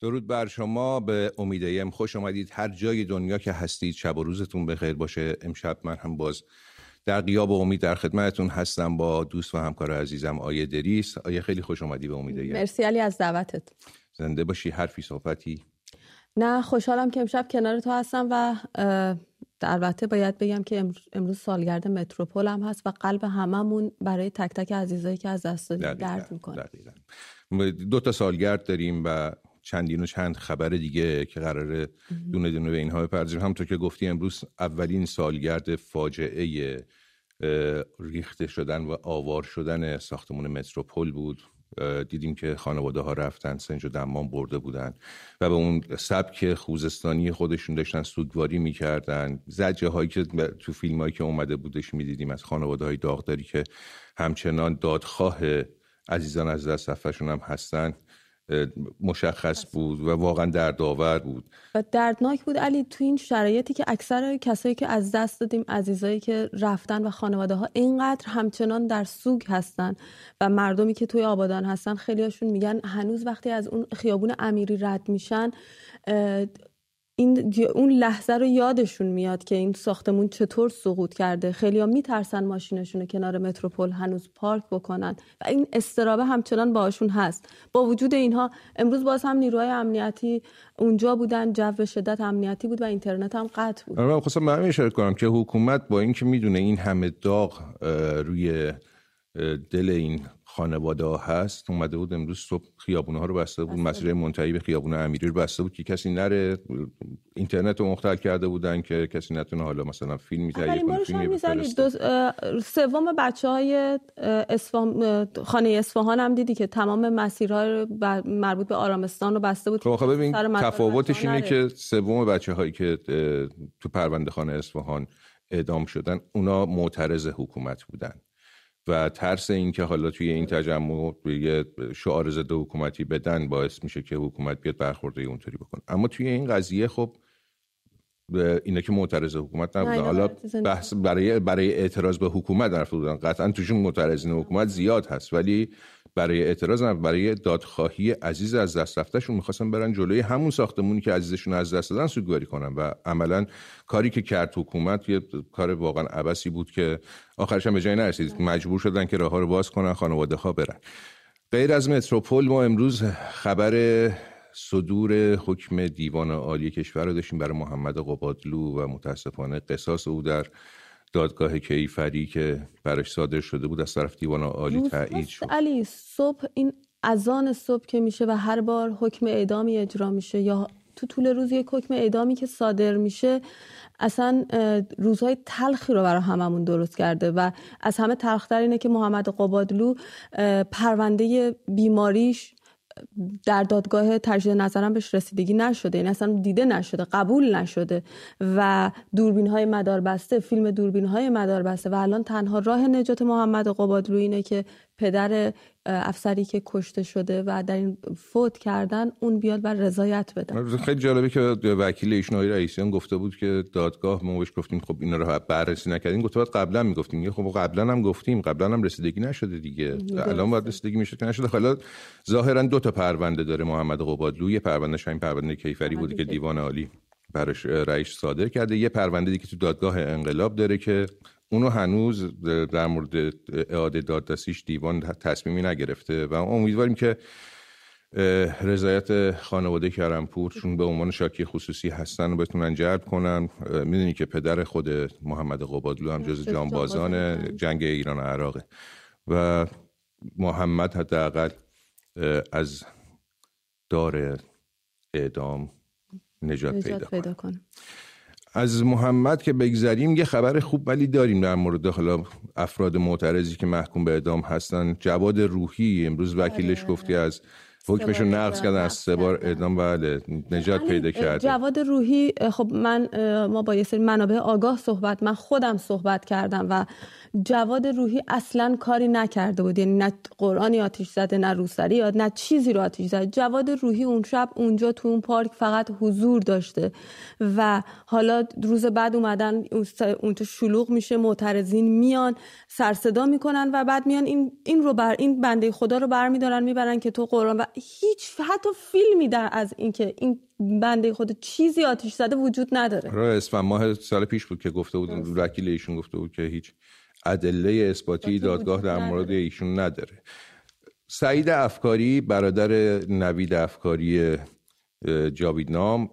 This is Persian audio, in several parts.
درود بر شما به امیدیم خوش آمدید. هر جای دنیا که هستید شب و روزتون بخیر باشه. امشب من هم باز در قیاب امید در خدمتتون هستم با دوست و همکار عزیزم آیه دریس. آیه خیلی خوش آمدی به امیدیم مرسی علی از دعوتت. زنده باشی حرفی صحبتی؟ نه خوشحالم که امشب کنار تو هستم و البته باید بگم که امروز سالگرد متروپول هم هست و قلب هممون برای تک تک عزیزایی که از دست دادیم درد می‌کنه. دو تا سالگرد داریم و چندین و چند خبر دیگه که قراره دونه دونه به اینها بپردازیم. همونطور که گفتی امروز اولین سالگرد فاجعه ریخته شدن و آوار شدن ساختمون متروپول بود. دیدیم که خانواده ها رفتن سنج و دمام برده بودن و به اون سبک خوزستانی خودشون داشتن سوگواری می‌کردن. زجه هایی که تو فیلم هایی که اومده بودش می‌دیدیم از خانواده های داغداری که همچنان دادخواه عزیزان از دست هم هستن. مشخص بود و واقعا دردآور بود. و دردناک بود. علی تو این شرایطی که اکثر کسایی که از دست دادیم عزیزایی که رفتن و خانواده ها اینقدر همچنان در سوگ هستن و مردمی که توی آبادان هستن خیلیاشون میگن هنوز وقتی از اون خیابون امیری رد میشن این اون لحظه رو یادشون میاد که این ساختمون چطور سقوط کرده. خیلی ها میترسن ماشینشون کنار متروپول هنوز پارک بکنن و این استرابه همچنان باشون هست. با وجود اینها امروز باز هم نیروهای امنیتی اونجا بودن جو شدت امنیتی بود و اینترنت هم قطع بود. من خواستم به اشاره کنم که حکومت با اینکه می‌دونه این همه داغ روی دل این خانواده ها هست اومده بود امروز صبح خیابونه ها رو بسته بود مسیر منتهی به خیابون امیری رو بسته بود که کسی نره. اینترنت رو مختل کرده بودن که کسی نتونه حالا مثلا فیلم تهیه کنه سوم بچه های خانه اصفهان هم دیدی که تمام مسیرها مربوط به آرامستان رو بسته بود. خب ببین تفاوتش اینه که سوم بچه هایی که تو پرونده خانه اصفهان اعدام شدن اونا معترض حکومت بودن. و ترس این که حالا توی این تجمع یه شعار ضد حکومتی بدن باعث میشه که حکومت بیاد برخورده اونطوری بکنه. اما توی این قضیه خب اینا که معترض حکومت نبودن. حالا بحث برای برای اعتراض به حکومت در بودن قطعا توشون معترضین حکومت زیاد هست. ولی برای اعتراض نه برای دادخواهی عزیز از دست رفتهشون می‌خواستن برن جلوی همون ساختمونی که عزیزشون از دست دادن سوگواری کنن و عملا کاری که کرد حکومت یه کار واقعا عبسی بود که آخرش هم به جایی نرسید. مجبور شدن که راه ها رو باز کنن خانواده ها برن. غیر از متروپول ما امروز خبر صدور حکم دیوان عالی کشور رو داشتیم برای محمد قبادلو و متاسفانه قصاص او در دادگاه کیفری که برش صادر شده بود از طرف دیوان عالی تایید شد. علی صبح این اذان صبح که میشه و هر بار حکم اعدامی اجرا میشه یا تو طول روز یک حکم اعدامی که صادر میشه اصلا روزهای تلخی رو برای هممون درست کرده و از همه تلختر اینه که محمد قبادلو پرونده بیماریش در دادگاه تجدید نظرم بهش رسیدگی نشده این یعنی اصلا دیده نشده قبول نشده و دوربین های مدار بسته فیلم دوربین های مدار بسته و الان تنها راه نجات محمد قبادلو اینه که پدر افسری که کشته شده و در این فوت کردن اون بیاد بر رضایت بده. خیلی جالبه که وکیل ایشون آقای رئیسیان گفته بود که دادگاه ما بهش گفتیم خب اینا رو بررسی نکردیم. گفته بود قبلا می‌گفتیم. خب قبلا هم گفتیم. قبلا هم رسیدگی نشده دیگه. الان باید رسیدگی میشه که نشده. حالا ظاهرا دو تا پرونده داره محمد قبادلو یه پرونده شاین پرونده کیفری بوده که دیوان عالی براش رئیس صادر کرده. یه پرونده دیگه که تو دادگاه انقلاب داره که اونو هنوز در مورد اعاده دادرسیش دیوان تصمیمی نگرفته و امیدواریم که رضایت خانواده کرمپور چون به عنوان شاکی خصوصی هستن و بتونن جلب کنن. می‌دونی که پدر خود محمد قبادلو هم جز جانبازان جنگ ایران و عراقه و محمد حداقل از دار اعدام نجات, نجات پیدا, پیدا کنه. از محمد که بگذریم یه خبر خوب ولی داریم در مورد حالا افراد معترضی که محکوم به اعدام هستن. جواد روحی امروز وکیلش آره، گفتی آره. از حکمشو نقض کردن از سه بار اعدام بله نجات پیدا کرده. جواد روحی خب من ما با یه سری منابع آگاه صحبت من خودم صحبت کردم و جواد روحی اصلا کاری نکرده بود. یعنی نه قرآنی آتیش زده نه روسری یاد نه چیزی رو آتیش زده. جواد روحی اون شب اونجا تو اون پارک فقط حضور داشته و حالا روز بعد اومدن اونجا شلوغ میشه معترضین میان سرصدا می‌کنن و بعد میان این این رو بر این بنده خدا رو برمیدارن می‌برن که تو قرآن و هیچ حتی فیلمی در از اینکه این بنده خود چیزی آتیش زده وجود نداره. را اسفند ماه سال پیش بود که گفته بود وکیل ایشون گفته بود که هیچ ادله اثباتی دادگاه در مورد ایشون نداره. سعید افکاری برادر نوید افکاری جاویدنام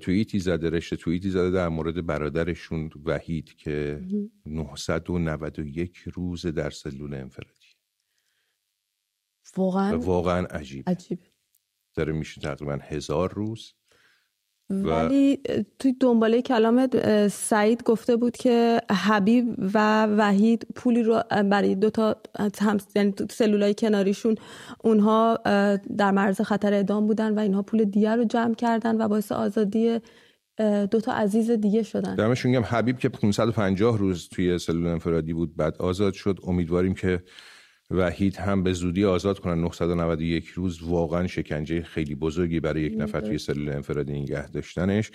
توییتی زده رشته توییتی زده در مورد برادرشون وحید که 991 روز در سلول انفرادی. واقعا واقعا عجیب عجیب داره میشه تقریبا هزار روز. ولی توی دنباله کلام سعید گفته بود که حبیب و وحید پولی رو برای دو تا هم یعنی سلولای کناریشون اونها در معرض خطر اعدام بودن و اینها پول دیگر رو جمع کردن و باعث آزادی دو تا عزیز دیگه شدن. دمشون میگم حبیب که 550 روز توی سلول انفرادی بود بعد آزاد شد. امیدواریم که وحید هم به زودی آزاد کنن. 991 روز واقعا شکنجه خیلی بزرگی برای یک نفر توی سلول انفرادی نگه داشتنش.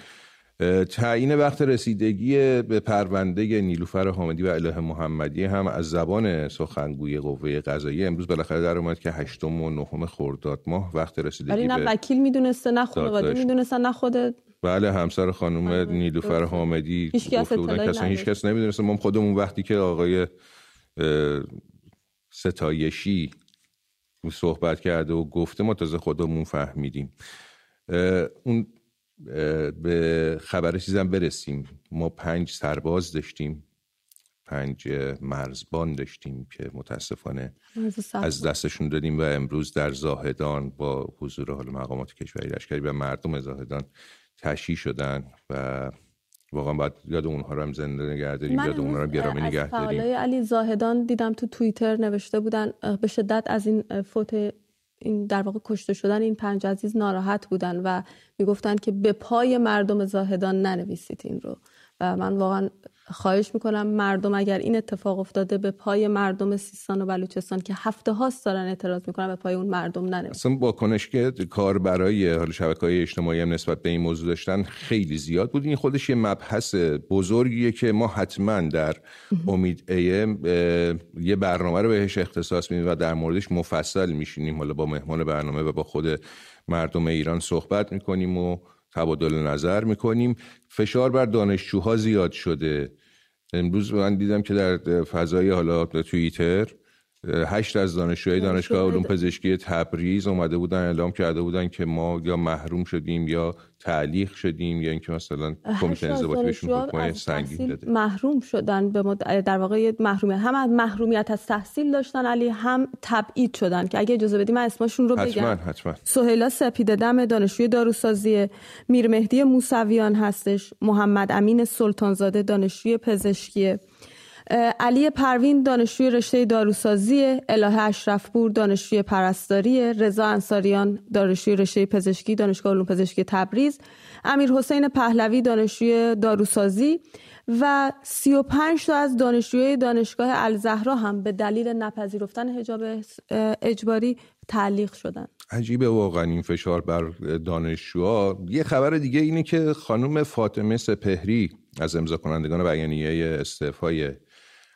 تعیین وقت رسیدگی به پرونده نیلوفر حامدی و اله محمدی هم از زبان سخنگوی قوه قضایی امروز بالاخره در اومد که هشتم و نهم خرداد ماه وقت رسیدگی نه وکیل می‌دونسته نه خانواده می‌دونستن نه خود بله همسر خانم نیلوفر حامدی بودن که هیچ کس نمی‌دونسته. ما خودمون وقتی که آقای ستایشی صحبت کرده و گفته ما تازه خودمون فهمیدیم. اون به خبر چیزم برسیم. ما پنج سرباز داشتیم. پنج مرزبان داشتیم که متاسفانه از دستشون دادیم و امروز در زاهدان با حضور حال مقامات کشوری لشکری و مردم زاهدان تشییع شدن و واقعا باید یاد اونها رو هم زنده نگه داریم یاد اونها رو گرامی نگه داریم. علی زاهدان دیدم تو توییتر نوشته بودن به شدت از این فوت این در واقع کشته شدن این پنج عزیز ناراحت بودن و می‌گفتن که به پای مردم زاهدان ننویسید این رو. و من واقعا خواهش می‌کنم مردم اگر این اتفاق افتاده به پای مردم سیستان و بلوچستان که هفته هاست دارن اعتراض می‌کنن به پای اون مردم ننویسن اصلا با کنش که کار برای حال شبکه های اجتماعی هم نسبت به این موضوع داشتن خیلی زیاد بود. این خودش یه مبحث بزرگیه که ما حتما در امید ایم یه برنامه رو بهش اختصاص میدیم و در موردش مفصل میشینیم. حالا با مهمان برنامه و با خود مردم ایران صحبت می‌کنیم و تبادل نظر می‌کنیم. فشار بر دانشجوها زیاد شده. امروز من دیدم که در فضای حالا توییتر هشت از دانشجوهای دانشگاه علوم پزشکی تبریز اومده بودن اعلام کرده بودن که ما یا محروم شدیم یا تعلیق شدیم یا اینکه مثلا کمیته انضباطی بهشون حکم سنگین داده محروم شدن به مد... در واقع محرومیت هم از محرومیت از تحصیل داشتن علی هم تبعید شدن که اگه اجازه بدی من اسمشون رو بگم. حتما. حتما سهیلا سپیده دم دانشجوی داروسازی میر مهدی موسویان هستش محمد امین سلطانزاده دانشجوی پزشکی علی پروین دانشجوی رشته داروسازی الهه اشرفپور دانشجوی پرستاری رضا انصاریان دانشجوی رشته پزشکی دانشگاه علوم پزشکی تبریز امیر حسین پهلوی دانشجوی داروسازی و 35 تا از دانشجوی دانشگاه الزهرا هم به دلیل نپذیرفتن حجاب اجباری تعلیق شدن. عجیبه واقعا این فشار بر دانشجوها. یه خبر دیگه اینه که خانم فاطمه سپهری از امضا کنندگان بیانیه استعفای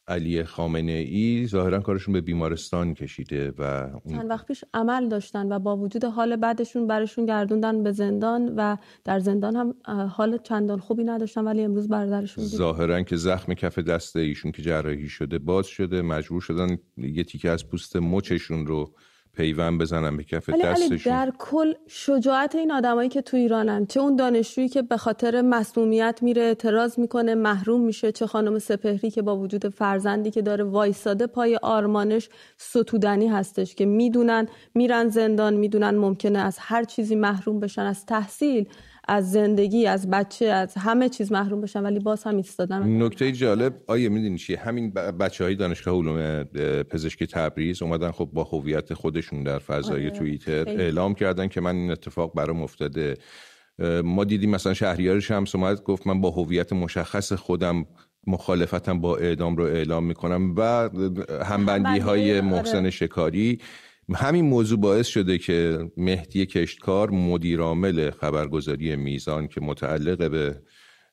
علی خامنه ای ظاهرا کارشون به بیمارستان کشیده و چند وقت پیش عمل داشتن و با وجود حال بعدشون برشون گردوندن به زندان و در زندان هم حال چندان خوبی نداشتن ولی امروز برادرشون ظاهرا که زخم کف دست ایشون که جراحی شده باز شده مجبور شدن یه تیکه از پوست مچشون رو پیوند بزنن به کف دستشون. در کل شجاعت این آدمایی که تو ایرانن. چه اون دانشجویی که به خاطر مسمومیت میره اعتراض می‌کنه محروم میشه. چه خانم سپهری که با وجود فرزندی که داره وایساده پای آرمانش ستودنی هستش که می‌دونن میرن زندان می‌دونن ممکنه از هر چیزی محروم بشن از تحصیل از زندگی از بچه از همه چیز محروم بشن ولی باز هم ایستادن نکته جالب آیه می‌دونی چیه همین بچه های دانشگاه علوم پزشکی تبریز اومدن خب با هویت خودشون در فضای آره. توییتر اعلام کردن که من این اتفاق برام افتاده ما دیدیم مثلا شهریار شمس اومد گفت من با هویت مشخص خودم مخالفتم با اعدام رو اعلام می‌کنم و همبندی های آره. محسن شکاری همین موضوع باعث شده که مهدی کشتکار مدیرعامل خبرگزاری میزان که متعلق به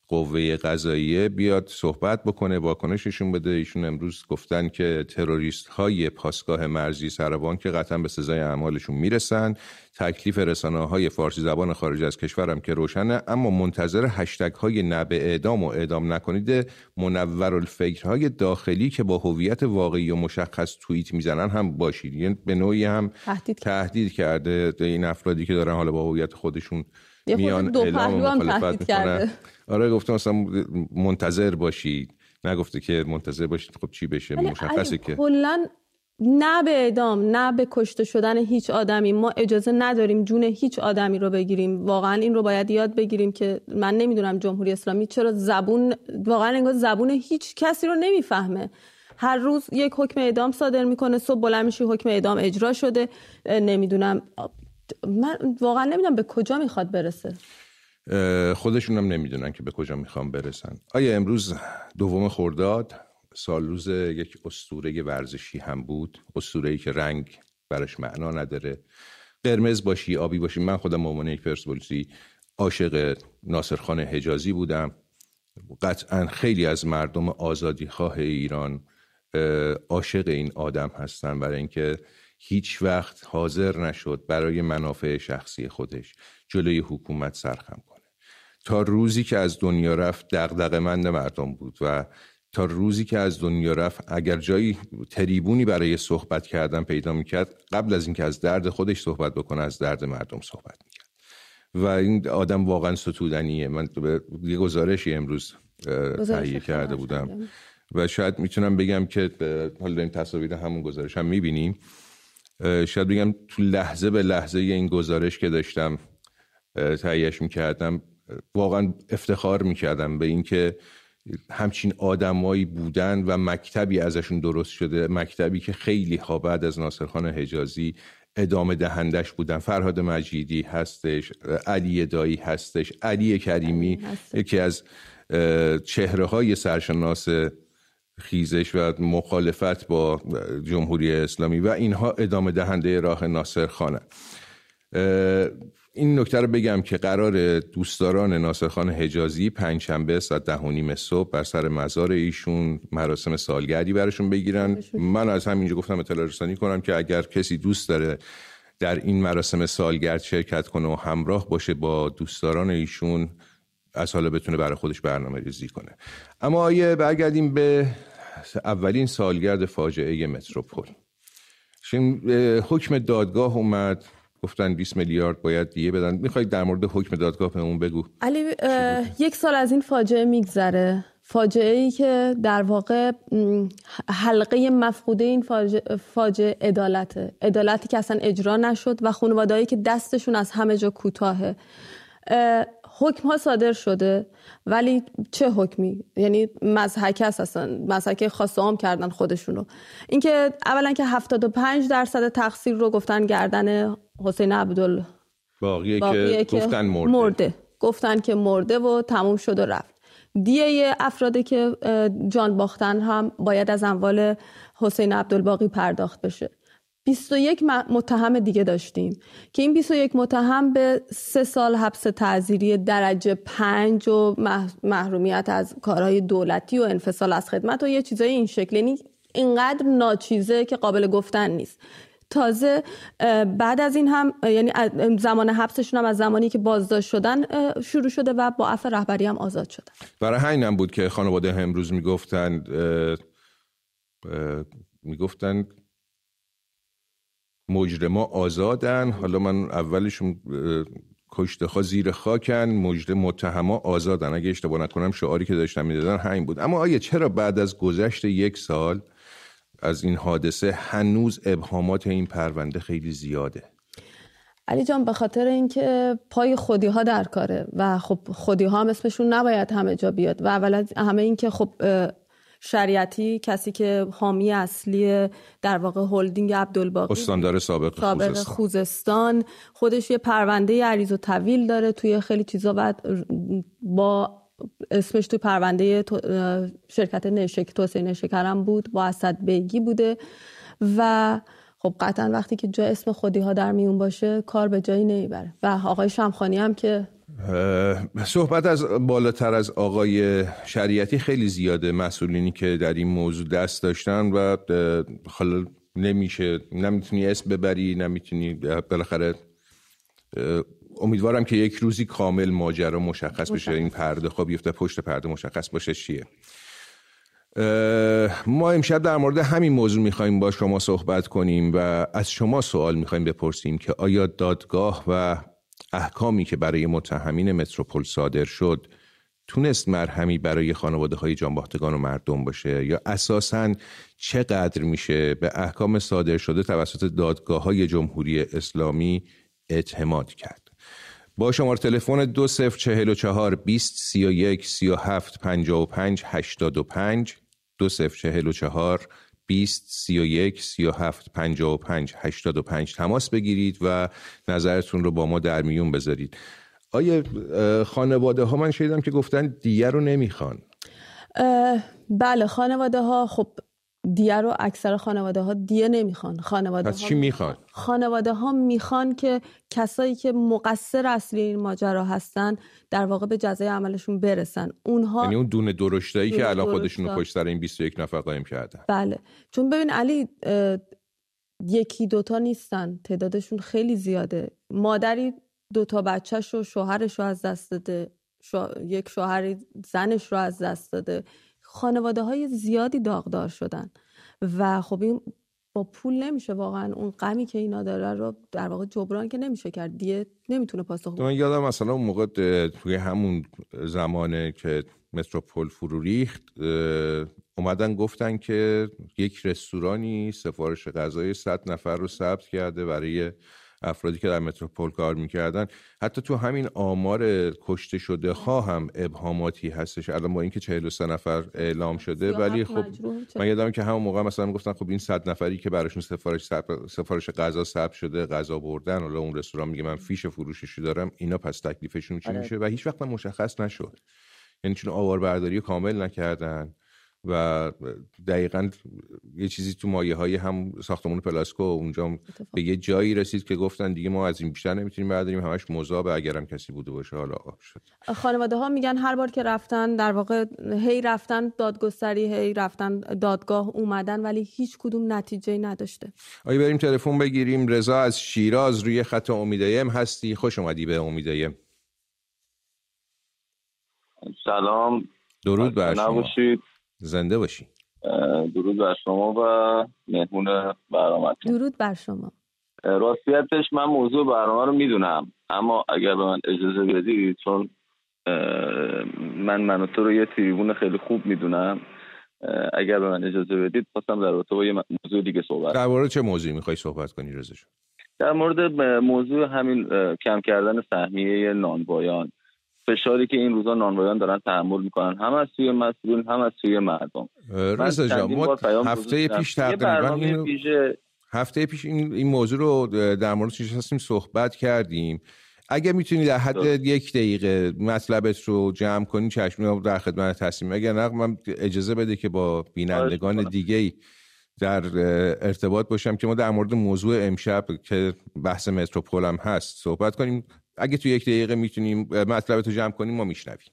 قوه قضاییه بیاد صحبت بکنه واکنششون بده. ایشون امروز گفتن که تروریست های پاسگاه مرزی سربان که قطعا به سزای اعمالشون می‌رسن. تکلیف رسانه های فارسی زبان خارج از کشورم که روشنه اما منتظر هشتگ های نه اعدام و اعدام نکنید منور الفکرهای داخلی که با هویت واقعی و مشخص توییت می‌زنن هم باشید. یعنی به نوعی هم تهدید, تهدید کرده. این افرادی که دارن حالا با هویت خودشون میان اعلام مخالفت کرده. آره گفتم مثلا منتظر باشید. نگفته که منتظر باشید خب چی بشه مشخصه که. کلا نه به اعدام نه به کشته شدن هیچ آدمی. ما اجازه نداریم جون هیچ آدمی رو بگیریم. واقعا این رو باید یاد بگیریم که من نمی‌دونم جمهوری اسلامی چرا زبون واقعا انگار زبون هیچ کسی رو نمی‌فهمه. هر روز یک حکم اعدام صادر می‌کنه صبح بلند میشی حکم اعدام اجرا شده. نمی‌دونم. من واقعا نمی‌دونم به کجا می‌خواد برسه. خودشون هم نمی‌دونن که به کجا می‌خوان برسن. آیا امروز دوم خورداد سال روز یک استوره ورزشی هم بود. استوره ای که رنگ براش معنا نداره. قرمز باشی آبی باشی. من خودم به یک پرسپولیسی عاشق ناصرخان حجازی بودم. قطعا خیلی از مردم آزادی خواه ایران عاشق این آدم هستن. برای اینکه هیچ وقت حاضر نشد برای منافع شخصی خودش جلوی حکومت سرخم کنه. تا روزی که از دنیا رفت دغدغه مند مردم بود و تا روزی که از دنیا رفت اگر جایی تریبونی برای صحبت کردن پیدا می‌کرد قبل از اینکه از درد خودش صحبت بکنه از درد مردم صحبت می‌کرد. و این آدم واقعا ستودنیه. من یه گزارشی امروز تهیه کرده بودم. و شاید می‌تونم بگم که حالا این تصاویر همون گزارش هم می‌بینیم شاید بگم تو لحظه به لحظه این گزارش که داشتم تهیهش می‌کردم واقعا افتخار می‌کردم به اینکه همچین آدمایی بودن و مکتبی ازشون درست شده مکتبی که خیلی ها بعد از ناصرخان حجازی ادامه دهندش بودن. فرهاد مجیدی هستش علی دایی هستش علی کریمی یکی از چهره های سرشناس خیزش و مخالفت با جمهوری اسلامی و اینها ادامه دهنده راه ناصر خانه این نکته رو بگم که قرار دوستداران ناصرخان حجازی پنجشنبه ساعت ده و نیم صبح بر سر مزار ایشون مراسم سالگردی براشون بگیرن. من از همینجا گفتم اطلاع رسانی کنم که اگر کسی دوست داره در این مراسم سالگرد شرکت کنه و همراه باشه با دوستداران ایشون از حالا بتونه برای خودش برنامه ریزی کنه. اما آیه برگردیم به اولین سالگرد فاجعه متروپول. حکم دادگاه اومد. گفتن 20 میلیارد باید دیگه بدن. می‌خواید در مورد حکم دادگاه بهمون بگو. علی یک سال از این فاجعه میگذره. فاجعه ای که در واقع حلقه مفقوده این فاجعه, فاجعه عدالته. عدالتی که اصلا اجرا نشد و خانوادهایی که دستشون از همه جا کوتاهه. حکم ها صادر شده ولی چه حکمی؟ یعنی مزحک هست اصلا. مزحک خاص عام کردن خودشونو. اینکه اولا که 75 درصد تقصیر رو گفتن گردن حسین عبدال. باقیه, که, گفتن مرده. مرده. گفتن که مرده و تموم شد و رفت. دیه افرادی که جان باختن هم باید از اموال حسین عبدالباقی پرداخت بشه. 21 متهم دیگه داشتیم که این 21 متهم به سه سال حبس تعذیری درجه پنج و محرومیت از کارهای دولتی و انفصال از خدمت و یه چیزای این شکل. یعنی اینقدر ناچیزه که قابل گفتن نیست. تازه بعد از این هم یعنی زمان حبسشون هم از زمانی که بازداشت شدن شروع شده و با عفو رهبری هم آزاد شدن. برای همین بود که خانواده امروز می‌گفتن می‌گفتن مجرما آزادن. حالا من اولشون کشته ها زیر خاکن. مجرم متهما آزادن. اگه اشتباه نکنم شعاری که داشتم می‌دادن همین بود. اما آیا چرا بعد از گذشت یک سال از این حادثه هنوز ابهامات این پرونده خیلی زیاده؟ علی جان به خاطر اینکه پای خودی ها در کاره و خب خودی ها هم اسمشون نباید همه جا بیاد و اول از همه اینکه خب شریعتی کسی که حامی اصلی در واقع هلدینگ عبدالباقی استاندار سابق, سابق خوزستان. خوزستان خودش یه پرونده عریض و طویل داره توی خیلی چیزا بعد با اسمش توی پرونده شرکت نشک توسعه نشکرم بود با اسد بیگی بوده و خب قطعا وقتی که جا اسم خودی ها در میون باشه کار به جایی نمی‌بره. و آقای شمخانی هم که صحبت از بالاتر از آقای شریعتی خیلی زیاده مسئولینی که در این موضوع دست داشتن و حالا نمیشه. نمی‌تونی اسم ببری نمی‌تونی بالاخره امیدوارم که یک روزی کامل ماجرا مشخص بشه. این پرده خب بیفته پشت پرده مشخص باشه چیه. ما امشب در مورد همین موضوع می‌خوایم با شما صحبت کنیم و از شما سوال می‌خوایم بپرسیم که آیا دادگاه و احکامی که برای متهمین متروپول صادر شد تونست مرهمی برای خانواده های جانباختگان و مردم باشه؟ یا اساسا چقدر میشه به احکام صادر شده توسط دادگاه های جمهوری اسلامی اعتماد کرد؟ با شماره تلفن 2044 20 31 37 55 85 2044 20 31 37 55 85 تماس بگیرید و نظرتون رو با ما در میون بذارید. آیا خانواده ها من شنیدم که گفتن دیگر رو نمی‌خوان. بله خانواده ها خب دیه رو اکثر خانواده ها دیه نمی‌خوان. خانواده ها چی می‌خوان؟ خانواده ها می‌خوان که کسایی که مقصر اصلی این ماجرا هستن در واقع به جزای عملشون برسن. اونها یعنی اون دونه درشتایی که الان خودشون رو پشت سر این 21 نفر قایم کردن. بله. چون ببین علی یکی دوتا نیستن. تعدادشون خیلی زیاده. مادری دوتا بچهش و شوهرش رو از دست داده. یک شوهر زنش رو از دست داده. خانواده های زیادی داغدار شدن. و خب این با پول نمیشه واقعا. اون غمی که اینا داره رو در واقع جبران که نمیشه کرد. دیگه نمی‌تونه پاسخ من یادم مثلا اون موقع توی همون زمانه که متروپول فرو ریخت اومدن گفتن که یک رستورانی سفارش غذای 100 نفر رو ثبت کرده برای افرادی که در متروپول کار می‌کردن. حتی تو همین آمار کشته شده ها هم ابهاماتی هستش. الان با اینکه 43 نفر اعلام شده ولی خب من یادم که همون موقع مثلا گفتن خب این 100 نفری که براشون سفارش سفارش غذا ثبت شده غذا بردن حالا اون رستوران میگه من فیش فروششی دارم اینا پس تکلیفشون چی آره. میشه؟ و هیچ وقت مشخص نشد. یعنی چون آواربرداری کامل نکردن. و دقیقا یه چیزی تو مایه های هم ساختمون پلاسکو اونجا به یه جایی رسید که گفتن دیگه ما از این بیشتر نمی‌تونیم برداریم همش مذابه اگرم کسی بوده باشه حالا آب شد. خانواده ها میگن هر بار که رفتن در واقع هی رفتن دادگستری هی رفتن دادگاه اومدن ولی هیچ کدوم نتیجه نداشته. آیا بریم تلفن بگیریم؟ رضا از شیراز روی خط امیدایم هستی. خوش اومدی به امیدایم سلام. درود بر شما. زنده باشی. درود بر شما و مهمون برنامه درود بر شما. راستیتش من موضوع برنامه رو می‌دونم اما اگر به من اجازه بدید چون من من تو رو یه تریبون خیلی خوب می‌دونم اگر به من اجازه بدید خواستم در رابطه با یه موضوع دیگه صحبت در مورد چه موضوعی می‌خوای صحبت کنی رضا در مورد موضوع همین کم کردن سهمیه نانبایان فشاری که این روزا نانوایان دارن تحمل می‌کنن. هم از سوی مسئولین هم از سوی مردم. رضا جان ما هفته پیش تقریبا هفته پیش این, این موضوع رو در مورد هستیم صحبت کردیم. اگه می‌تونی در حد یک دقیقه مطلبت رو جمع کنی چشم در خدمت تصمیم اگر نه من اجازه بده که با بینندگان دیگه در ارتباط باشم که ما در مورد موضوع امشب که بحث متروپول هم هست صحبت کنیم. اگه تو یک دقیقه می‌تونیم مطلب تو جمع کنیم ما میشنویم.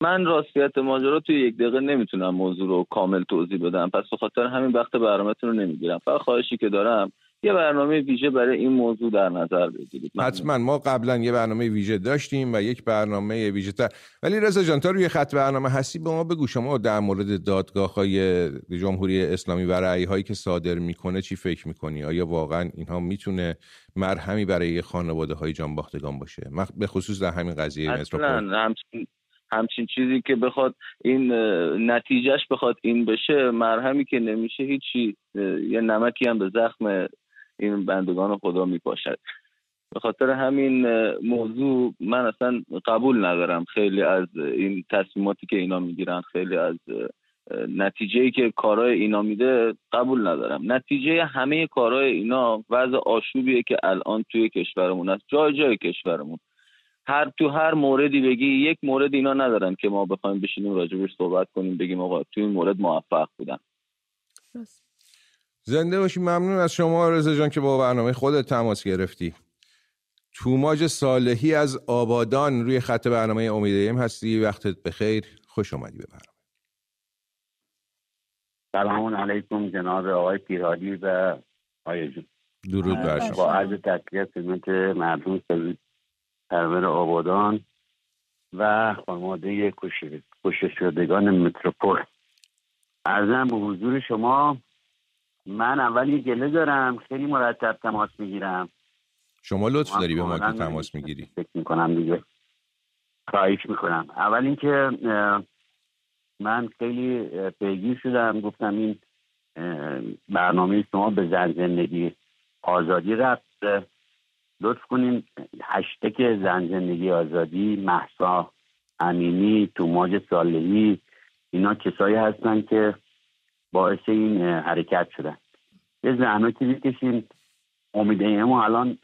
من راستیت ماجرا توی یک دقیقه نمی‌تونم موضوع رو کامل توضیح بدم. پس به خاطر همین وقت برنامهتون رو نمی‌گیرم. فقط خواهشی که دارم یه برنامه ویژه برای این موضوع در نظر بگیرید. حتما. ما قبلا یه برنامه ویژه داشتیم و یک برنامه ویژه تر ولی رضا جان تا روی خط برنامه هستی به ما بگو شما در مورد دادگاه های جمهوری اسلامی و رأی هایی که صادر می‌کنه چی فکر می‌کنی؟ آیا واقعا اینها می‌تونه مرهمی برای خانواده های جانباختگان باشه؟ به خصوص در همین قضیه همچین چیزی که بخواد این نتیجهش بخواد این بشه مرهمی که نمیشه هیچی یه نمکی هم به زخم این بندگان خدا میپاشد به خاطر همین موضوع من اصلا قبول ندارم خیلی از این تصمیماتی که اینا می‌گیرن خیلی از نتیجه ای که کارهای اینا میده قبول ندارم. نتیجه همه کارهای اینا وضع آشوبیه که الان توی کشورمون است جای جای کشورمون. هر تو هر موردی بگی یک مورد اینا ندارن که ما بخوایم بشینیم راجبش صحبت کنیم بگیم آقا تو این مورد موفق بودن. زنده باشی ممنون از شما رضا جان که با برنامه خودت تماس گرفتی. توماج صالحی از آبادان روی خط برنامه امیدیم هستی. وقتت بخیر. خوش آمدی به برنامه. سلام علیکم جناب آقای پیرادی و آقای جون. درود بر شما. با عرض تکلیه خدمت مردم پرور آبادان و خانواده کشته شدگان متروپول. ارزم به حضور شما من اول یه گله دارم. خیلی مرتب تماس می‌گیرم. شما لطف داری به ما که تماس می‌گیری. فکر می‌کنم دیگه. خواهش می‌کنم. اول اینکه من خیلی پیگیر شدم. گفتم این برنامه شما به زن زندگی آزادی رفت لطف کنین هشتک زن زندگی آزادی محسا امینی توماج صالحی اینا کسایی هستن که باعث این حرکت شدن. یه زحمتی بکشین امید ما الان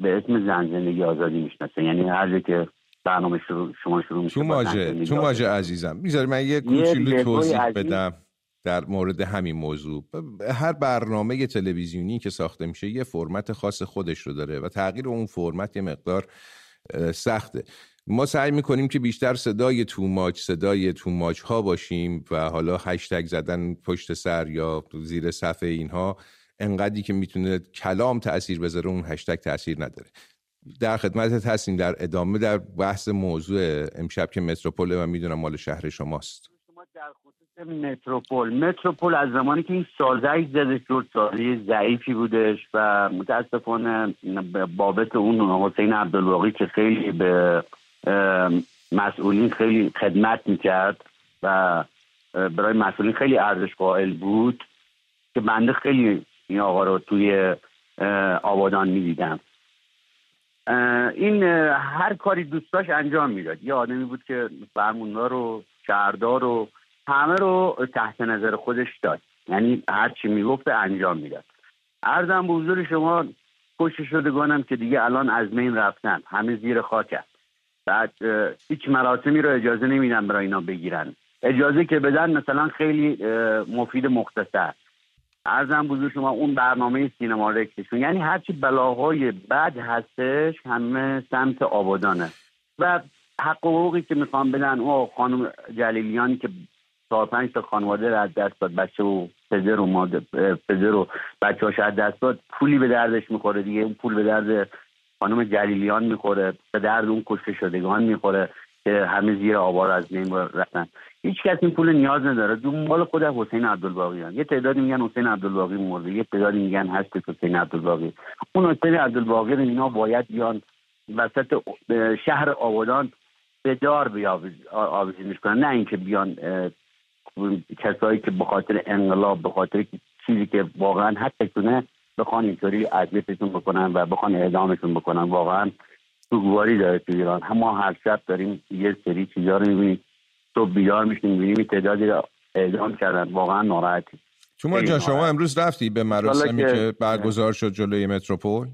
به اسم زن زندگی آزادی می‌شناسه. یعنی هر که برنامه شروع شما شروع میشه تو تو ماجه عزیزم می‌ذاری من یه کوچولو توضیح بدم در مورد همین موضوع. هر برنامه تلویزیونی که ساخته میشه یه فرمت خاص خودش رو داره و تغییر اون فرمت یه مقدار سخته. ما سعی می‌کنیم که بیشتر صدای توماج صدای توماج ها باشیم و حالا هشتگ زدن پشت سر یا زیر صفحه اینها انقدری که می‌تونه کلام تاثیر بذاره اون هشتگ تاثیر نداره. در خدمتت هستیم در ادامه در بحث موضوع امشب که متروپول و می‌دونم مال شهر شماست. شما در متروپول. متروپول از زمانی که این سازه زده شد سازه ضعیفی بودش و متاسفانه بابت اون حسین عبدالواقی که خیلی به مسئولین خیلی خدمت می‌کرد و برای مسئولین خیلی ارزش قائل بود که بنده خیلی این آقا رو توی آبادان می‌دیدم این هر کاری دوست داشت انجام می‌داد. یه آدمی بود که فرموندار رو شهردار رو همه رو تحت نظر خودش داد. یعنی هر چی می‌گفت انجام می‌داد. ارزم به حضور شما کشته شدگانم که دیگه الان از مین رفتن. همه زیر خاک بعد هیچ مراسمی رو اجازه نمیدن برای اینا بگیرن. اجازه که بدن مثلا خیلی مفید مختصر. ارزم بزرگ شما اون برنامه سینما رکتشون. یعنی هرچی بلاهای بد هستش همه سمت آبادانه. و حق حقوقی که می‌خوام بدن او خانم جلیلیانی که چهار پنج تا خانواده رو از دست داد. بچه و پدر و مادر پدر و بچه هاش از دست داد. پولی به دردش می‌خوره دیگه. اون پول به درد خانم جلیلیان می‌خوره. به درد اون کشته شدگان می‌خوره که همه زیر آوار از بین رفتن. هیچ کس این پول نیاز نداره. دنبال خود حسین عبدالباقی هم. یه تعدادی میگن حسین عبدالباقی مرده. یه تعدادی میگن هست حسین عبدالباقی. اون حسین عبدالباقی رو اینا باید بیان وسط شهر آبادان به دار بیاویزینش کنن. نه اینکه بیان کسایی که به خاطر انقلاب به خاطر چیزی که واقعا حتی کنه بخوان اینطوری اذیتشون بکنن و بخوان اعدامشون بکنن واقعا سوگواری داره تو ایران. ما هر شب داریم یه سری چیزا رو می‌بینیم. تو بیدار میشیم می‌بینیم تعدادی رو اعدام کردن. واقعا ناراحتی شما جا شما امروز رفتی به مراسمی که برگزار شد جلوی متروپول؟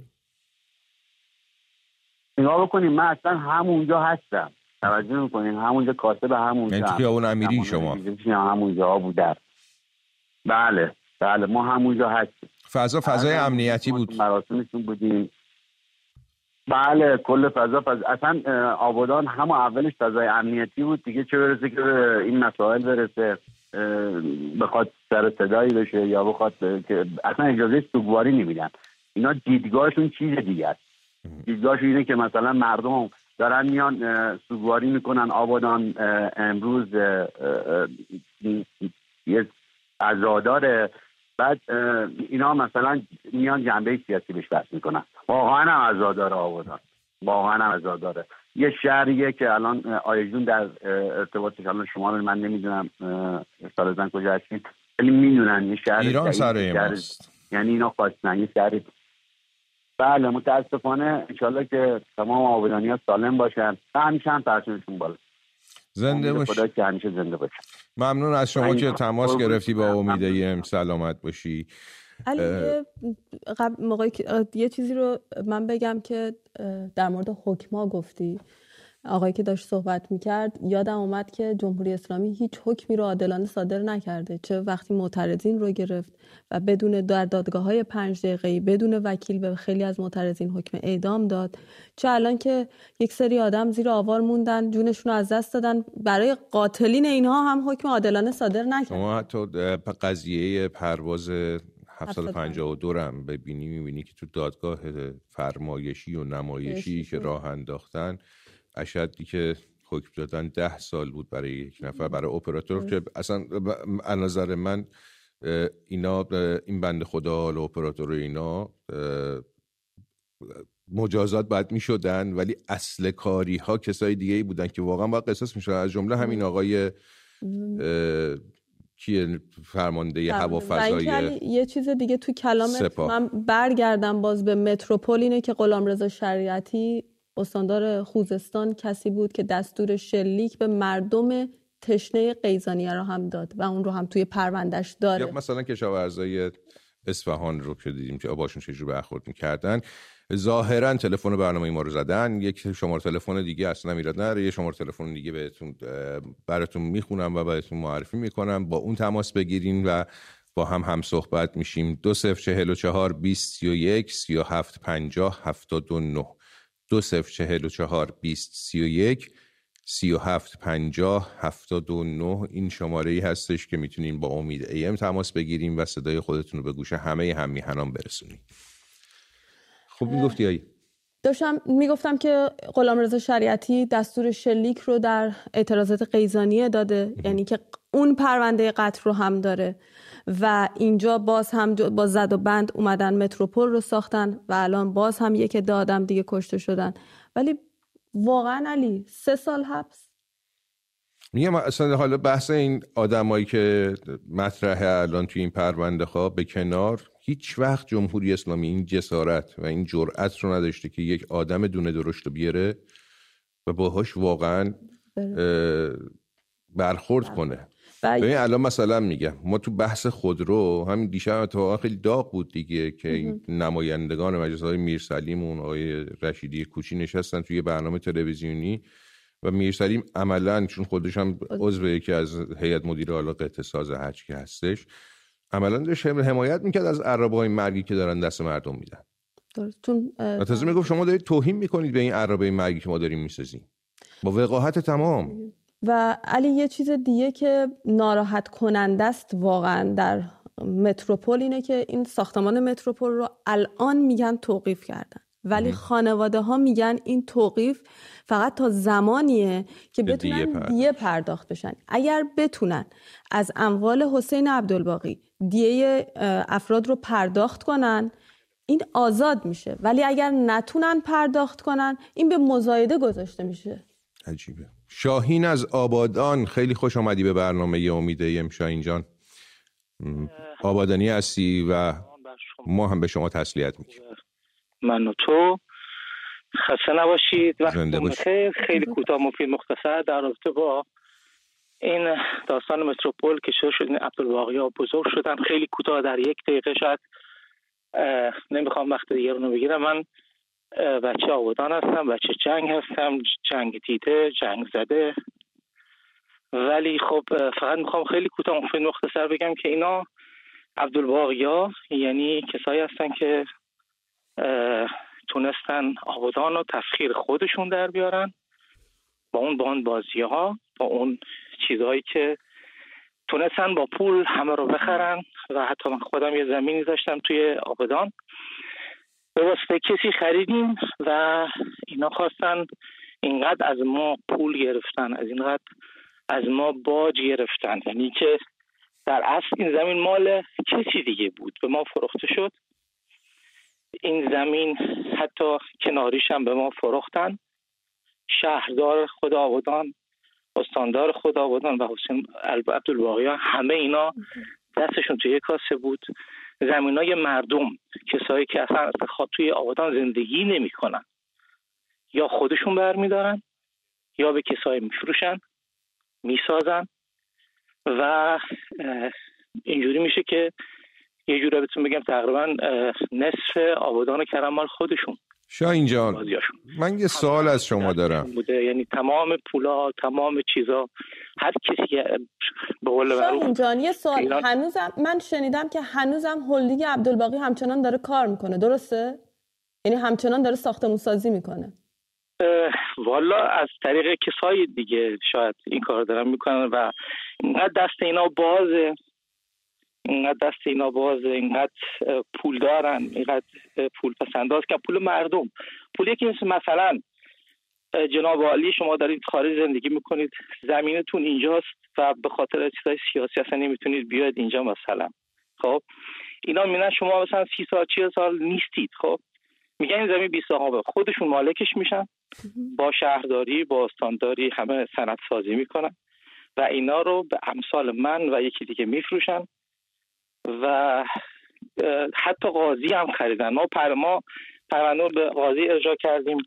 نگاه بکنیم من اصلا همونجا هستم. توجه می‌کنین همونجا کاسب همونجا یعنی توی اون امیری شما؟ همونجا بودن بله بله ما همونجا هستیم. فضا فضای امنیتی بود. مراسمشون بودیم بله کل فضا فضا. اصلا آبادان همه اولش فضای امنیتی بود. دیگه چه برسه که این مسائل برسه؟ بخواد سر صدایی بشه یا بخواد که اصلا اجازه سوگواری نمیدن. اینا دیدگاهشون چیز دیگه است. دیدگاهشون اینه که مثلا مردم دارن میان سوگواری می‌کنن آبادان امروز یه عزادار بعد اینا مثلا میان جنبه سیاسی بهش بحث می‌کنن. واقعا هم عزادار آبادان. واقعا هم عزاداره یه شهریه که الان آیجون در ارتباطش الان شما من نمی‌دونم سالزن کجا هستین ولی می‌دونن یه شهر ایران سر یعنی اینا خواستن یه شهری بله متاسفانه انشالله که تمام آبادانی ها سالم باشن. و همیشه هم پرچمشون بالا. زنده باش. خدا که همیشه زنده باشه. ممنون از شما که تماس گرفتی با امیدیم سلامت باشی. علی موقعی یه چیزی رو من بگم که در مورد حکما گفتی. آقایی که داشت صحبت می‌کرد یادم اومد که جمهوری اسلامی هیچ حکمی رو عادلانه صادر نکرده. چه وقتی معترضین رو گرفت و بدون در دادگاه های پنج دقیقه بدون وکیل به خیلی از معترضین حکم اعدام داد چه الان که یک سری آدم زیر آوار موندن جونشون رو از دست دادن. برای قاتلین اینها هم حکم عادلانه صادر نکرد. شما حتی قضیه پرواز 752 هم ببینی می‌بینی که تو دادگاه فرمایشی و نمایشی که راه انداختن اشدی که حکم دادن ده سال بود برای یک نفر برای اپراتور. که اصلا از نظر من اینا این بند خدا حال اپراتور اینا مجازات باید می شدن ولی اصل کاری ها کسای دیگه ای بودن که واقعا باید قصاص می از جمله همین آقای کیه فرمانده هوافضای یه چیز دیگه تو کلامت من برگردم باز به متروپول اینه که غلامرضا شریعتی استاندار خوزستان کسی بود که دستور شلیک به مردم تشنه قیزانیه رو هم داد و اون رو هم توی پروندش داره. یا مثلا کشاورزای اصفهان رو که دیدیم که باشون چجوری برخورد می‌کردن. ظاهرا تلفن برنامه ما رو زدن. یک شماره تلفن دیگه اصلا ایراد نداره. یه شماره تلفن دیگه بهتون براتون می‌خونم و بهتون معرفی می‌کنم. با اون تماس بگیرین و با هم هم صحبت میشیم. دو صفر چهل و چهار بیست سی و یک سی و هفت پنجاه هفتاد و نه. دو صفر چهل و چهار بیست سی و یک سی و هفت پنجاه هفتاد و نه. این شماره ای هستش که می‌تونین با امید ایم تماس بگیریم و صدای خودتون رو به گوش همه هم میهنان برسونیم خب می‌گفتی هایی داشتم می‌گفتم که غلامرضا شریعتی دستور شلیک رو در اعتراضات قیزانیه داده یعنی که اون پرونده قتل رو هم داره. و اینجا باز هم با زد و بند اومدن متروپول رو ساختن و الان باز هم یک دادم دیگه کشته شدن. ولی واقعا علی سه سال حبس. میگم اصلا حالا بحث این آدمایی که مطرحه الان توی این پرونده خواه به کنار هیچ وقت جمهوری اسلامی این جسارت و این جرأت رو نداشته که یک آدم دونه درشت رو بیاره و باهاش واقعا برخورد بله. کنه. ببین الان مثلا میگم ما تو بحث خودرو همین دیشب اتفاقا خیلی داغ بود دیگه که این نمایندگان مجلس های میرسلیم و آقای رشیدی کوچی نشستن توی برنامه تلویزیونی و میرسلیم عملا چون خودش هم عضو یکی از هیئت مدیره حالا قطع ساز حج که هستش عملا داشت حمایت می‌کرد از عربه های مرگی که دارن دست مردم میدن. و تازه می‌گفت شما دارید توهین می‌کنید به این عربه مرگی که ما داریم می‌سازیم. با وقاحت تمام. و علی یه چیز دیگه که ناراحت کننده است واقعا در متروپول اینه که این ساختمان متروپول رو الان میگن توقیف کردن. ولی خانواده ها میگن این توقیف فقط تا زمانیه که بتونن دیه پرداخت بشن. اگر بتونن از اموال حسین عبدالباقی دیه افراد رو پرداخت کنن این آزاد میشه. ولی اگر نتونن پرداخت کنن این به مزایده گذاشته میشه. عجیبه. شاهین از آبادان خیلی خوش آمدی به برنامه امید ایم شاهین جان. آبادانی هستی و ما هم به شما تسلیت میگیم من و تو. خسته نباشید. وقت خیلی کوتاه مفید مختصر. در رابطه با این داستان متروپول که شروع شد این عبدالباقی ها بزرگ شدن. خیلی کوتاه در یک دقیقه شد نمی‌خوام وقت دیگه رو بگیرم. من بچه آبادان هستم بچه جنگ هستم جنگ دیده جنگ زده. ولی خب فقط می‌خوام خیلی کوتاه مفید مختصر بگم که اینا عبدالباقیا یعنی کسایی هستن که تونستن آبادان رو تفخیر خودشون در بیارن با اون باند بازی ها با اون چیزهایی که تونستن با پول همه رو بخرن. و حتی من خودم یه زمینی داشتم توی آبادان. به واسطه کسی خریدیم و اینا خواستن اینقدر از ما پول گرفتن از اینقدر از ما باج گرفتن. یعنی که در اصل این زمین مال کسی دیگه بود به ما فروخته شد. این زمین حتی کناریش هم به ما فروختن. شهردار خود آبادان استاندار خود آبادان و حسین عبدالباقی همه اینا دستشون توی کاسه بود. زمین های مردم کسایی که اصلا توی آبادان زندگی نمی‌کنن. یا خودشون برمیدارن یا به کسایی میفروشن می‌سازن و اینجوری میشه که یه جوره بهتون بگم تقریبا نصف آبادان و کرم مال خودشون. شاهین جان من یه سوال از شما دارم. بوده. یعنی تمام پولا تمام چیزا هر کسی که به قول جان یه سوال. هنوزم من شنیدم که هنوزم هلدینگ عبدالباقی همچنان داره کار می‌کنه. درسته؟ یعنی همچنان داره ساختمون سازی می‌کنه. والا از طریق کسای دیگه شاید این کار دارن می‌کنن و اینقدر دست اینا بازه. اینقدر دست اینا بازه اینقدر پول دارن اینقدر پول پسنداز که پول مردم. پولی که مثلا جناب عالی شما دارید خارج زندگی می‌کنید زمینتون اینجاست و به خاطر چیزای سیاسی اصلا نمی‌تونید بیاید اینجا مثلا. خب؟ اینا میگن شما مثلا سی سال چه سال نیستید خب؟ میگن این زمین بی صاحبه خودشون مالکش میشن. با شهرداری با استانداری همه سند سازی می‌کنن. و اینا رو به امثال من و یکی دیگه میفروشن. و حتی قاضی هم خریدن. ما پر ما پرونده به قاضی ارجاع کردیم.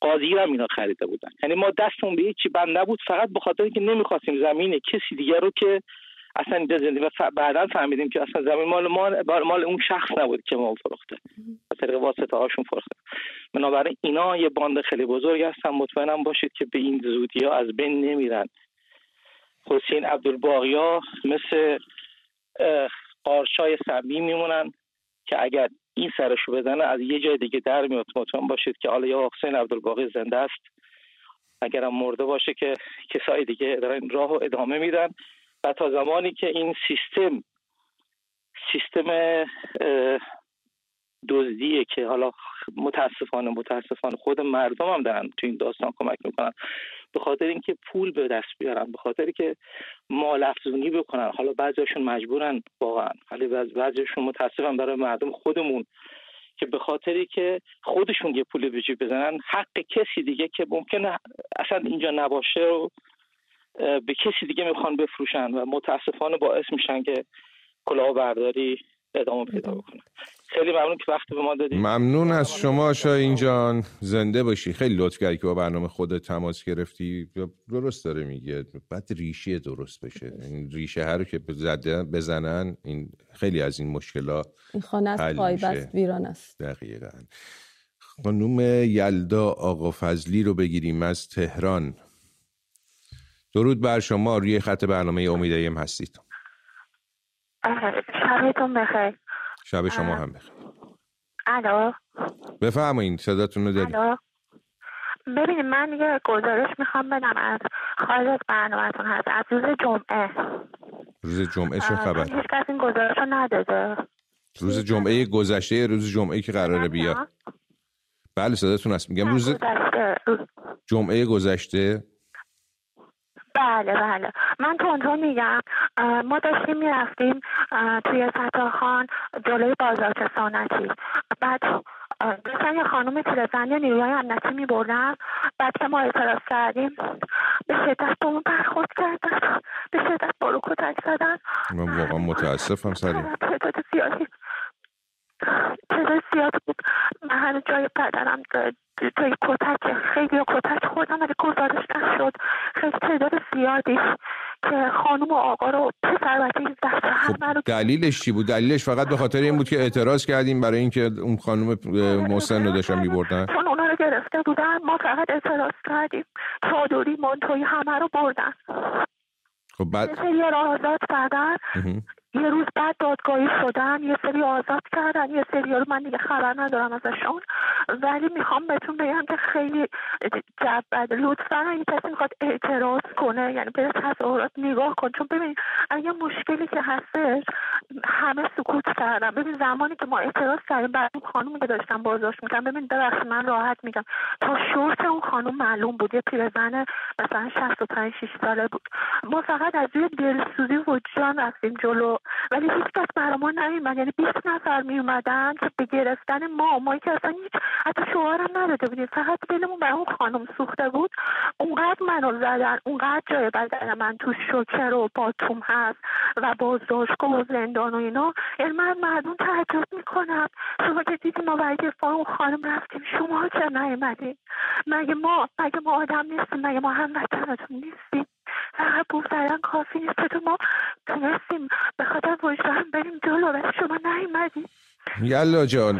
قاضی هم اینا خریده بودن. یعنی ما دستمون به هیچی بند نبود فقط به خاطر اینکه نمی‌خواستیم زمین کسی دیگر رو که اصلا اینجا زندگی و بعدا فهمیدیم که اصلا زمین مال مال, مال اون شخص نبود که ما فروخته. به طریق واسطه هاشون فروخته. بنابراین اینا یه باند خیلی بزرگ هستن. مطمئنم باشید که به این زودی ها از بین نمیرن. حسین عبدالباقی مثل قارشای سمی میمونن که اگر این سرشو بزنه از یه جای دیگه در میاد. مطمئن باشید که حالا یا حسین عبدالباقی زنده است. اگرم مرده باشه که کسای دیگه دارن راه و ادامه میدن. و تا زمانی که این سیستم سیستم دزدیه که حالا متاسفانه متاسفانه خود مردم هم دارن تو این داستان کمک می‌کنن. به خاطر اینکه پول به دست بیارن به خاطر که مال افزونی بکنن. حالا بعضیشون مجبورن واقعا. ولی بعضیشون متاسفم برای مردم خودمون که به خاطری که خودشون یه پول به جیب بزنن حق کسی دیگه که ممکنه اصلا اینجا نباشه و به کسی دیگه می‌خوان بفروشن و متاسفانه باعث میشن که کلاهبرداری ادامه پیدا بکنه. خیلی ممنون که وقت به ما دادید ممنون از شما شاهین جان. زنده باشی. خیلی لطف کردی که با برنامه خود تماس گرفتی. درست داره میگه. بعد ریشه درست بشه. این ریشه هر رو که بزنن این خیلی از این مشکلات این خانه است پایبست ویران است. دقیقا. خانوم یلدا آقا فضلی رو بگیریم از تهران. درود بر شما. روی خط برنامه امیدیم هستید. شبتون بخیر. شب شما هم بخیر. الو. بفرمایید صداتون رو داریم. الو. ببینید من یه گزارش می‌خوام بدم از خارج از برنامهتون هست از روز جمعه. روز جمعه چه خبر؟ هیچ کس این گزارش رو نداده. روز جمعه گذشته روز جمعه که قراره بیاد. بله صداتون هست. میگم روز جمعه گذشته. بله بله. من تونتون میگم ما داشتیم می‌رفتیم توی ستاخان جلوی بازار سانتی بعد داشتن یه خانوم پیرزن نیروهای امنیتی میبردن. بعد که ما اعتراض کردیم به شدت به اون برخورد کردن. به شدت بارو کتک زدن. من واقعا متاسفم سری. تعداد زیادی. تعداد زیاد بود. من هر جای بدنم توی کتک خیلی کتک خوردم ولی گزارش نشد. خیلی تعداد زیادی خانم و آقا رو پسر خب دلیلش چی بود؟ دلیلش فقط به خاطر این بود که اعتراض کردیم برای اینکه اون خانم محسن رو داشتن میبردن. چون اونا رو گرفته بودن ما فقط اعتراض کردیم. چادری منتوی همه رو بردن. خب بعد یه راه آزاد کردن. یه روز بعد دادگاهی شدن یه سری آزاد کردن یه سری رو من دیگه خبر ندارم ازشون. ولی می‌خوام بهتون بگم که خیلی جب لطفا اگه کسی می‌خواد اعتراض کنه یعنی به تظاهرات نگاه کن. چون ببین اگه مشکلی که هستش همه سکوت کردن. ببین زمانی که ما اعتراض کردیم بعد اون خانومی که داشتم بازداشت می‌کنم ببین ببخشید من راحت میگم. تا شورت اون خانم معلوم بود. یه پیرزن مثلا 65 6 ساله بود. ما فقط از روی دلسوزی و جان رفتیم جلو. ولی هیچ کس برامون نیومد. یعنی 20 نفر می اومدن که به گرفتن ما. ما که اصلا هیچ حتی شوهرم نداده بودیم. فقط دلمون به اون خانم سوخته بود. اونقدر منو زدن اونقدر جای بدن من تو شکر و باتوم هست و بازداشتگاه و زندان و اینا. یعنی من مردم تعجب می‌کنم. شما که دیدی ما برای دفاع اون خانم رفتیم. شما چرا نیومدین. مگه ما مگه ما آدم نیستیم. مگه ما هم وطنتون نیستیم. فقط بوف زدن کافی نیست. تو ما تونستیم به خاطر وجدان بریم جلو ولی شما نیومدید. یلا جان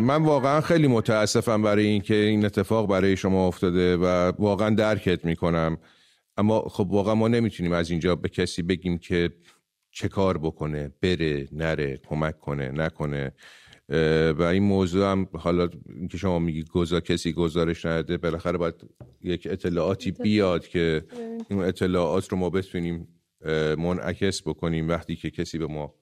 من واقعا خیلی متاسفم برای اینکه این اتفاق برای شما افتاده و واقعا درکت می‌کنم. اما خب واقعا ما نمی‌تونیم از اینجا به کسی بگیم که چه کار بکنه بره نره کمک کنه نکنه. و این موضوع هم حالا که شما میگی گذار کسی گزارش نده بالاخره باید یک اطلاعاتی بیاد که این اطلاعات رو ما بتونیم منعکس بکنیم وقتی که کسی به ما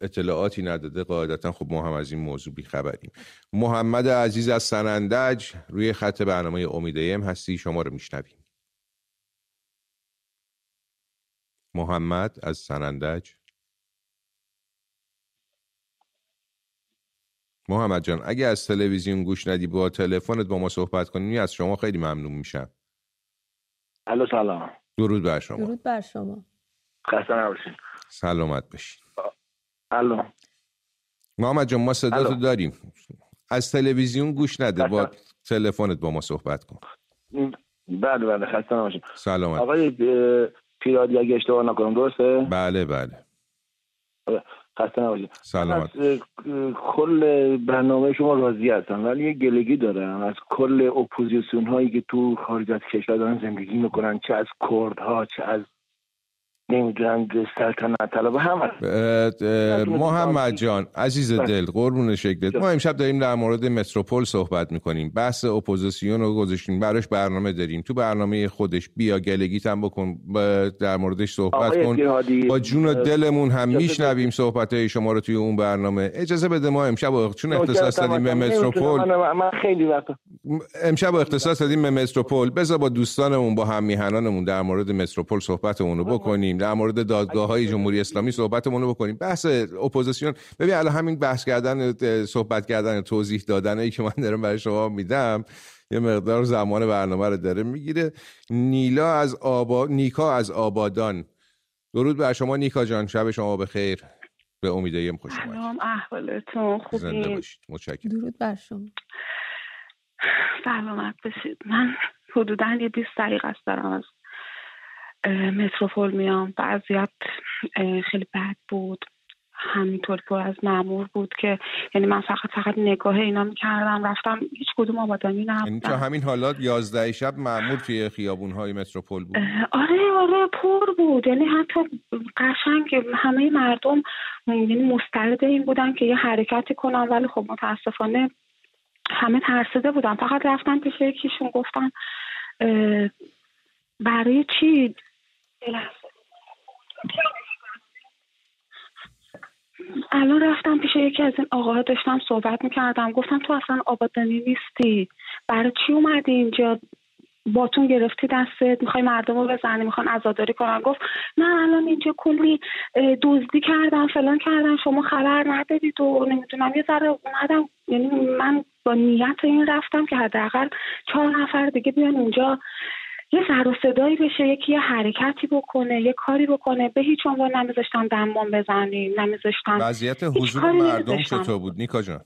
اطلاعاتی نداده قاعدتا خب ما هم از این موضوع بیخبریم. محمد عزیز از سنندج روی خط برنامه امیدیم هستی شما رو میشنویم. محمد از سنندج. محمد جان اگه از تلویزیون گوش ندی با تلفنت با ما صحبت کنیم از شما خیلی ممنون میشم. الو سلام. درود بر شما. درود بر شما. خسته نباشین. سلامت باشین الو. محمد جان ما صدا داریم. از تلویزیون گوش نده با تلفنت با ما صحبت کن. بله بله خسته نباشین. سلامت. آقای پیرادی اگه اشتباه نکنم درسته؟ بله بله. خسته نباشید. سلامت. کل برنامه شما راضی هستم ولی یه گلگی دارم. از کل اپوزیسیون هایی که تو خارج از کشور دارن زندگی می‌کنن چه از کردها چه از نمی‌دونم سلطنت طلب. هم محمد جان عزیز بله. دل قربون شکلت. ما امشب داریم در مورد متروپول صحبت می‌کنیم. بحث اپوزیسیون رو گذاشتیم. براش برنامه داریم. تو برنامه خودش بیا گلگیت هم بکن. در موردش صحبت کن. با جون و دلمون هم میشنویم صحبت های شما رو توی اون برنامه. اجازه بده ما امشب چون اختصاص دادیم به متروپول. من خیلی وقت امشب اختصاص دادیم به متروپول. بذار با دوستانمون با هم میهنانمون در مورد متروپول صحبتمون رو بکنیم. در مورد دادگاه های جمهوری اسلامی صحبتمون رو بکنیم. بحث اپوزیسیون ببین الان همین بحث کردن صحبت کردن توضیح دادن ای که من دارم برای شما میدم یه مقدار زمان برنامه رو داره می‌گیره. نیلا از آبا نیکا از آبادان. درود بر شما نیکا جان. شب شما بخیر. به امیدیم خوش اومدید. سلام احوالتون خوبی؟ متشکرم. درود بر شما. سلامت بشید من حدودا یه 20 دقیقه است دارم از متروپول میام. وضعیت خیلی بد بود. همینطور پر از معمور بود که یعنی من فقط فقط نگاه اینا می‌کردم. رفتم هیچ کدوم آبادانی نبودم یعنی تو همین حالات یازده شب معمور توی خیابون های متروپول بود؟ آره آره پر بود. یعنی حتی قشنگ همه مردم یعنی مستعد این بودن که یه حرکتی کنن. ولی خب متاسفانه همه ترسیده بودن. فقط رفتم پیش یکیشون گفتم برای چی الان رفتم پیش یکی از این آقاها داشتم صحبت می‌کردم. گفتم تو اصلا آبادانی نیستی. برای چی اومدی اینجا؟ باتون گرفتی دستت. می‌خوای مردم رو بزنی. می‌خوان ازاداری کنن. گفت نه الان اینجا کلی دزدی کردم فلان کردم شما خبر ندارید و نمی‌دونم. یه ذره اومدم. یعنی من با نیت این رفتم که حداقل چهار نفر دیگه بیان اونجا یه سر و صدایی بشه یکی یه حرکتی بکنه یه کاری بکنه. به هیچ عنوان نمیذاشتن دمام بزنیم نمیذاشتن وضعیت حضور مردم چطور بود؟ نیکا جان.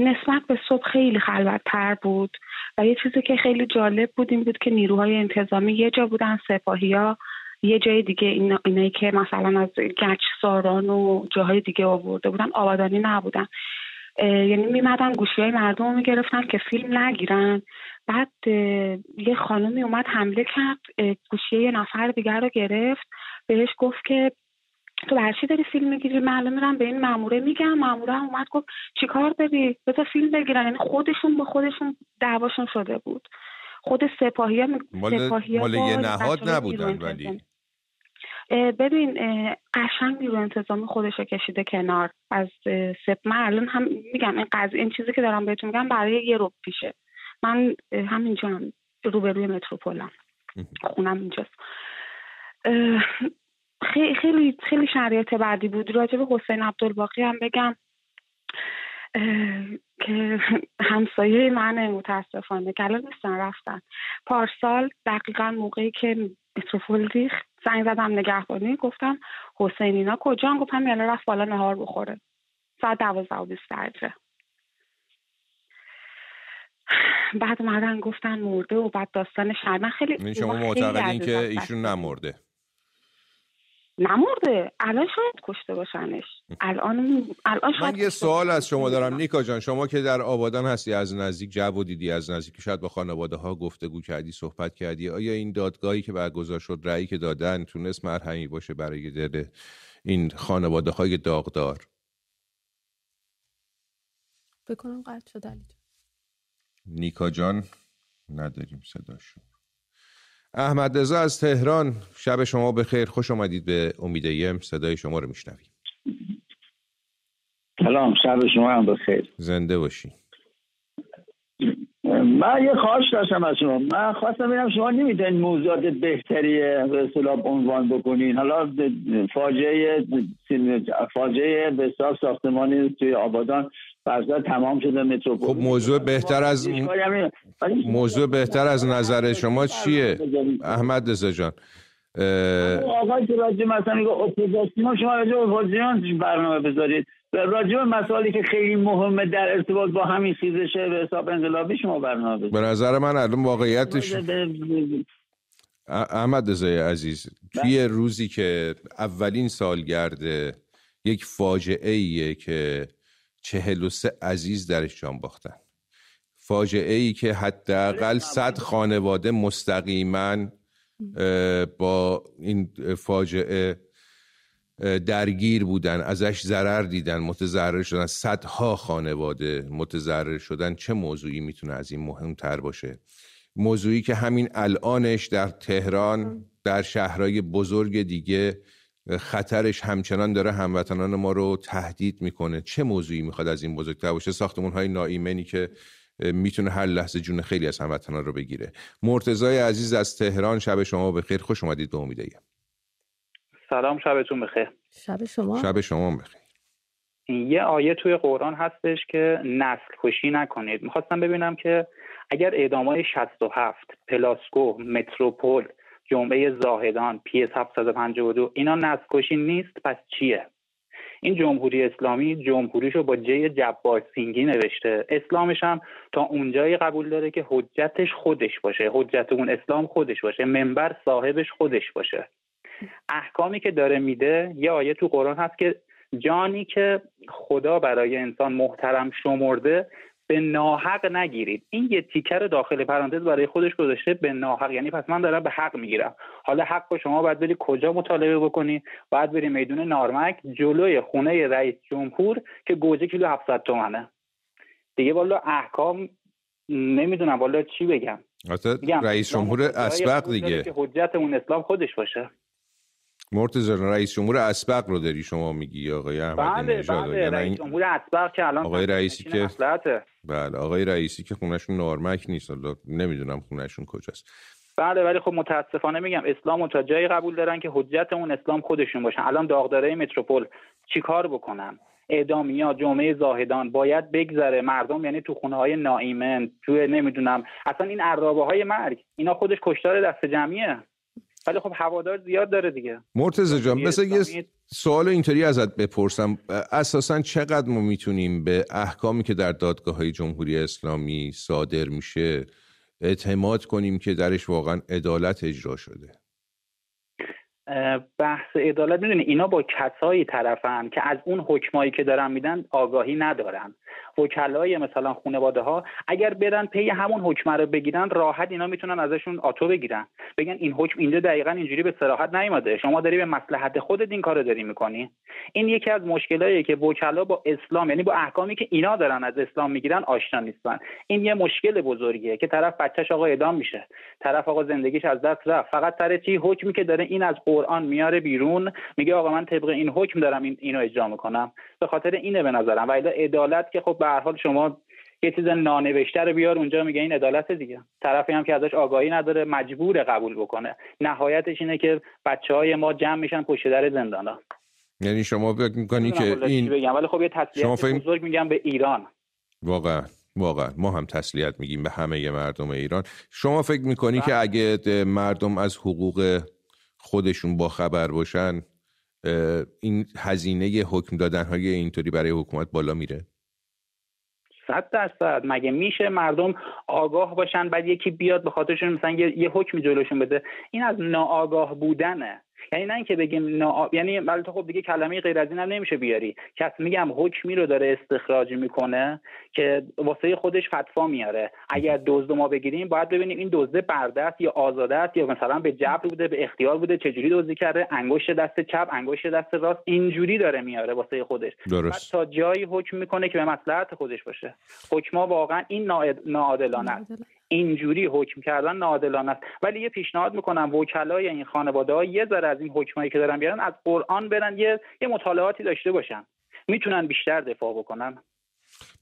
نسبت به صبح خیلی خلوتتر بود. و یه چیزی که خیلی جالب بود این بود که نیروهای انتظامی یه جا بودن سپاهی ها یه جای دیگه این اینایی که مثلا از گچ ساران و جاهای دیگه آورده بودن آبادانی نبودن. یعنی میمدن گوشی های مردم رو می‌گرفتن که فیلم نگیرن. بعد یه خانومی اومد حمله کرد گوشی یه نفر دیگر رو گرفت. بهش گفت که تو برشی داری فیلم می‌گیری؟ معلوم میرم به این ماموره میگم. ماموره هم اومد گفت چیکار داری؟ بذار فیلم بگیرن. یعنی خودشون به خودشون دعواشون شده بود. خود سپاهی ها سپاهی مال یه نهاد نبودن ولی. ببین قشنگ نیرو انتظامی خودش کشیده کنار. از سپ من الان هم میگم این قضیه این چیزی که دارم بهتون میگم برای یه رو پیشه. من همینجا هم روبروی متروپولم. خونم اینجاست. خیلی خیلی خیلی شرایط بعدی بود. راجع به حسین عبدالباقی هم بگم که همسایه من متاسفانه که الان نیستن رفتن. پارسال دقیقا موقعی که متروپول ریخت زنگ زدم نگهبانی گفتم حسین اینا کجا؟ گفتم یالا رفت بالا نهار بخوره. ساعت دوازده و بیست درجه. بعد اومدن گفتن مرده و بعد داستان شرمن خیلی شما معتقدین که ایشون نمرده. نمرده. الان شاید کشته باشنش. الان الان من یه سوال از شما دارم. نیکا جان شما که در آبادان هستی از نزدیک جب و دیدی از نزدیک شاید با خانواده ها گفتگو کردی صحبت کردی آیا این دادگاهی که برگزار شد رأیی که دادن تونست مرهمی باشه برای دل این خانواده های داغدار بکنم قطع شد نیکا جان نداریم صداشون. احمد رضا از تهران شب شما بخیر خوش آمدید به امید یم صدای شما رو میشنویم. سلام شب شما هم بخیر. زنده باشی من یه خواهش داشتم از شما. من خواستم ببینم شما نمی‌تونید موضوعات بهتری به اصطلاح عنوان بکنین. حالا فاجعه فاجعه به ساختمانی توی آبادان فرضا تمام شده متروپول خب موضوع بهتر از موضوع بهتر از نظر شما چیه؟ احمد رضا جان آقای که راجع مثلا اپوزیسیون شما راجع اپوزیسیون برنامه بذارید. راجع مسائلی که خیلی مهمه در ارتباط با همین خیزش به حساب انقلابی شما برنامه بذارید. به نظر من الان واقعیتش احمد رضای عزیز توی روزی که اولین سالگرد یک فاجعه ایه که چهل و سه عزیز درش جان باختن. فاجعه ای که حداقل صد خانواده مستقیما با این فاجعه درگیر بودن ازش ضرر دیدن متضرر شدن. صدها خانواده متضرر شدن. چه موضوعی می‌تونه از این مهمتر باشه؟ موضوعی که همین الانش در تهران در شهرهای بزرگ دیگه خطرش همچنان داره هموطنان ما رو تهدید می‌کنه. چه موضوعی می‌خواد از این بزرگتر باشه؟ ساختمون های ناایمنی که می‌تونه هر لحظه جون خیلی از هموطنان رو بگیره. مرتضای عزیز از تهران شب شما بخیر. خوش اومدید به امیده سلام شبتون بخیر. شب شما؟ شب شما بخیر. یه آیه توی قرآن هستش که نسل کشی نکنید. می‌خواستم ببینم که اگر اعدامای 67 پلاسکو متروپول جمعه زاهدان پی 752 اینا نسل نیست پس چیه؟ این جمهوری اسلامی جمهوریش رو با جی جبار سینگی نوشته. اسلامش هم تا اونجایی قبول داره که حجتش خودش باشه. حجت اون اسلام خودش باشه. منبر صاحبش خودش باشه. احکامی که داره میده یه آیه تو قرآن هست که جانی که خدا برای انسان محترم شمرده به ناحق نگیرید. این یه تیکر داخل پرانتز برای خودش گذاشته به ناحق. یعنی پس من دارم به حق می‌گیرم. حالا حق رو شما باید بری کجا مطالبه بکنی؟ باید بری میدون نارمک جلوی خونه رئیس جمهور که گوجه کیلو 700 تومنه. دیگه والا احکام نمی‌دونم. والا چی بگم؟ رئیس جمهور اسبق دیگه. که حجت اون اسلام خودش باشه. مرتضی رئیس جمهور اسبق رو داری شما میگی آقای احمدی بله بله رئیس جمهور اسبق که الان آقای رئیسی که بله آقای رئیسی که خونشون نارمک نیست نمی‌دونم خونشون کجاست. بله ولی خب متاسفانه میگم اسلام تا جایی قبول دارن که حجت اون اسلام خودشون باشن الان داغداره متروپول چیکار بکنن؟ اعدامیا جمعه زاهدان باید بگذره مردم یعنی تو خونه های ناایمن تو نمی‌دونم اصلا این عرابه های مرگ اینا خودش کشتار دست جمعیه. ولی خب هوادار زیاد داره دیگه. مرتضی جان مثل یه سوال اینطوری ازت بپرسم. اساسا چقدر ما می‌تونیم به احکامی که در دادگاه های جمهوری اسلامی صادر میشه اعتماد کنیم که درش واقعا عدالت اجرا شده؟ بحث عدالت می‌دونی اینا با کسایی طرفن که از اون حکمایی که دارن میدن آگاهی ندارن. وکلای مثلا خانواده ها اگر برن پی همون حکم رو بگیرن راحت اینا می‌تونن ازشون آتو بگیرن. بگن این حکم اینجا دقیقا اینجوری به صراحت نیومده. شما داری به مصلحت خودت این کارو داری می‌کنی. این یکی از مشکلاییه که وکلا با اسلام یعنی با احکامی که اینا دارن از اسلام می‌گیرن آشنا نیستن. این یه مشکل بزرگیه که طرف بچهش آقا اعدام میشه. طرف آقا زندگیش از دست رفت. فقط سر چی؟ حکمی که داره این از قرآن میاره بیرون. میگه آقا من طبق این حکم دارم این اینو اجرا می‌کنم. به خاطر اینه به نظرم. و عدالت که خب به هر حال شما یه چیز نانوشته رو بیار اونجا میگه این عدالت دیگه. طرفی هم که ازش آگاهی نداره مجبور قبول بکنه. نهایتش اینه که بچه های ما جمع میشن پشت در زندانا. یعنی شما فکر می‌کنی که این بگم ولی خب یه تسلیت بزرگ میگم به ایران. واقعا واقعا. ما هم تسلیت میگیم به همه مردم ایران. شما فکر می‌کنی که اگه مردم از حقوق خودشون با خبر باشن این هزینه حکم دادن های اینطوری برای حکومت بالا میره؟ صد درصد. مگه میشه مردم آگاه باشن بعد یکی بیاد به خاطرشون مثلا یه, یه حکمی جلوشون بده؟ این از ناآگاه بودنه. یعنی نه اینکه بگیم نا... یعنی البته خب دیگه کلمه غیر از این هم نمیشه بیاری. کس میگم حکمی رو داره استخراج می‌کنه که واسه خودش فتوا میاره. اگر دزد ما بگیریم باید ببینیم این دزده بردست یا آزاده است یا مثلا به جبر بوده به اختیار بوده چجوری دزدی کرده؟ انگشت دست چپ انگشت دست راست اینجوری داره میاره واسه خودش. درست. تا جایی حکم می‌کنه که به مصلحت خودش باشه. حکما واقعا این ناعادلانه است. اینجوری حکم کردن ناعادلانه است. ولی یه پیشنهاد می‌کنم وکلای این خانواده ها یه ذره از این حکمایی که دارن بیارن از قرآن برن یه یه مطالعاتی داشته باشن. می‌تونن بیشتر دفاع بکنن.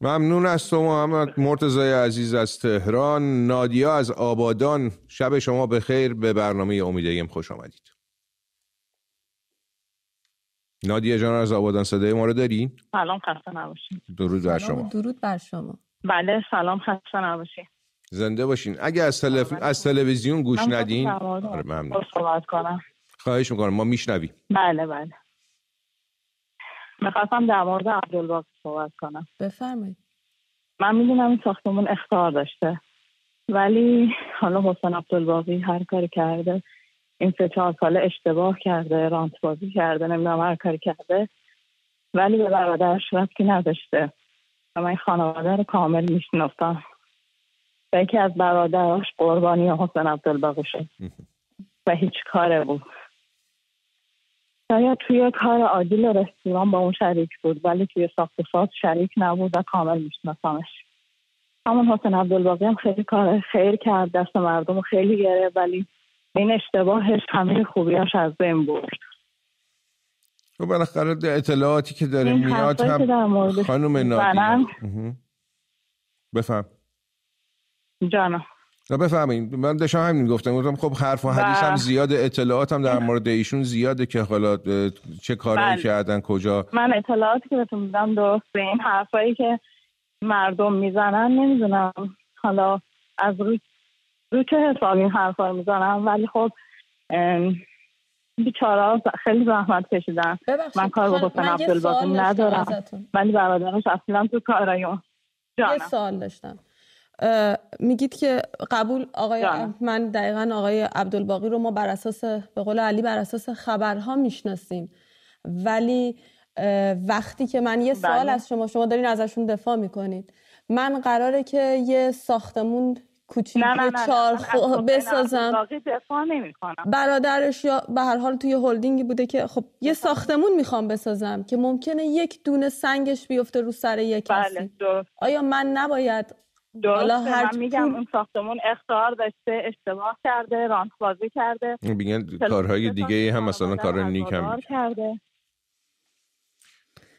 ممنون از تو محمد. مرتضای عزیز از تهران. نادیا از آبادان. شب شما به خیر به برنامه امیدیم خوش آمدید. نادیا جان از آبادان صدای ما رو دارین؟ سلام خسته نباشین درود بر شما. درود بر شما. بله سلام خسته نباشین زنده باشین. اگه از, تلف... از تلویزیون گوش ندین آره ممنون. صحبت کنم. خواهش می‌کنم. ما میشنویم. بله بله. می‌خواستم در مورد عبدالباقی صحبت کنم. بفرمایید. من می‌دونم این ساختمون اختار داشته ولی حالا حسین عبدالباقی هر کاری کرده این سه چهار ساله اشتباه کرده رانت بازی کرده نمی‌دونم هر کاری کرده ولی به برادرش ربطی نداشته. و من این خانواده رو کامل میشناختم. و یکی از برادراش قربانی حسین عبدالباقی شد و هیچ کاره بود. شاید توی کار عادل رستوران با اون شریک بود ولی توی ساخت ساز شریک نبود و کامل میشناسمش. همون حسین عبدالباقی هم خیلی کار خیر کرد دست مردم خیلی گره ولی این اشتباهش همه خوبیاش از بین برد. و خب بالاخره اطلاعاتی که داره میاد هم خانم نادی بفهم. جانا. بفهمین من داشتم همین گفتم گفتم خب حرف و حدیث هم زیاده اطلاعات هم در مورد ایشون زیاده که حالا چه کارایی بله. کردن کجا. من اطلاعاتی که بهتون میدم درسته این حرفایی که مردم می‌زنن نمی‌دونم. حالا از روی رو چه حساب این حرفا رو می‌زنن؟ ولی خب بیچارا خیلی زحمت کشیدن. من کار با حسین عبدالباقی ندارم. ولی برادرش اصلا تو کارایون یه سوال داشتم. میگید که قبول آقای من دقیقا آقای عبدالباقی رو ما بر اساس به قول علی بر اساس خبرها می‌شناسیم. ولی وقتی که من یه سوال بله. از شما شما دارین ازشون دفاع می‌کنید. من قراره که یه ساختمون کوچیک چهار بسازم. برادرش یا به هر حال توی هلدینگی بوده که خب یه ساختمون می‌خوام بسازم که ممکنه یک دونه سنگش بیفته رو سر یک بله، کسی آیا من نباید حالا هر من میگم اون ساختمون اختار داشته اشتباه کرده رانت بازی کرده. میگن کارهای دیگه هم مثلا کار نیک هم کرده.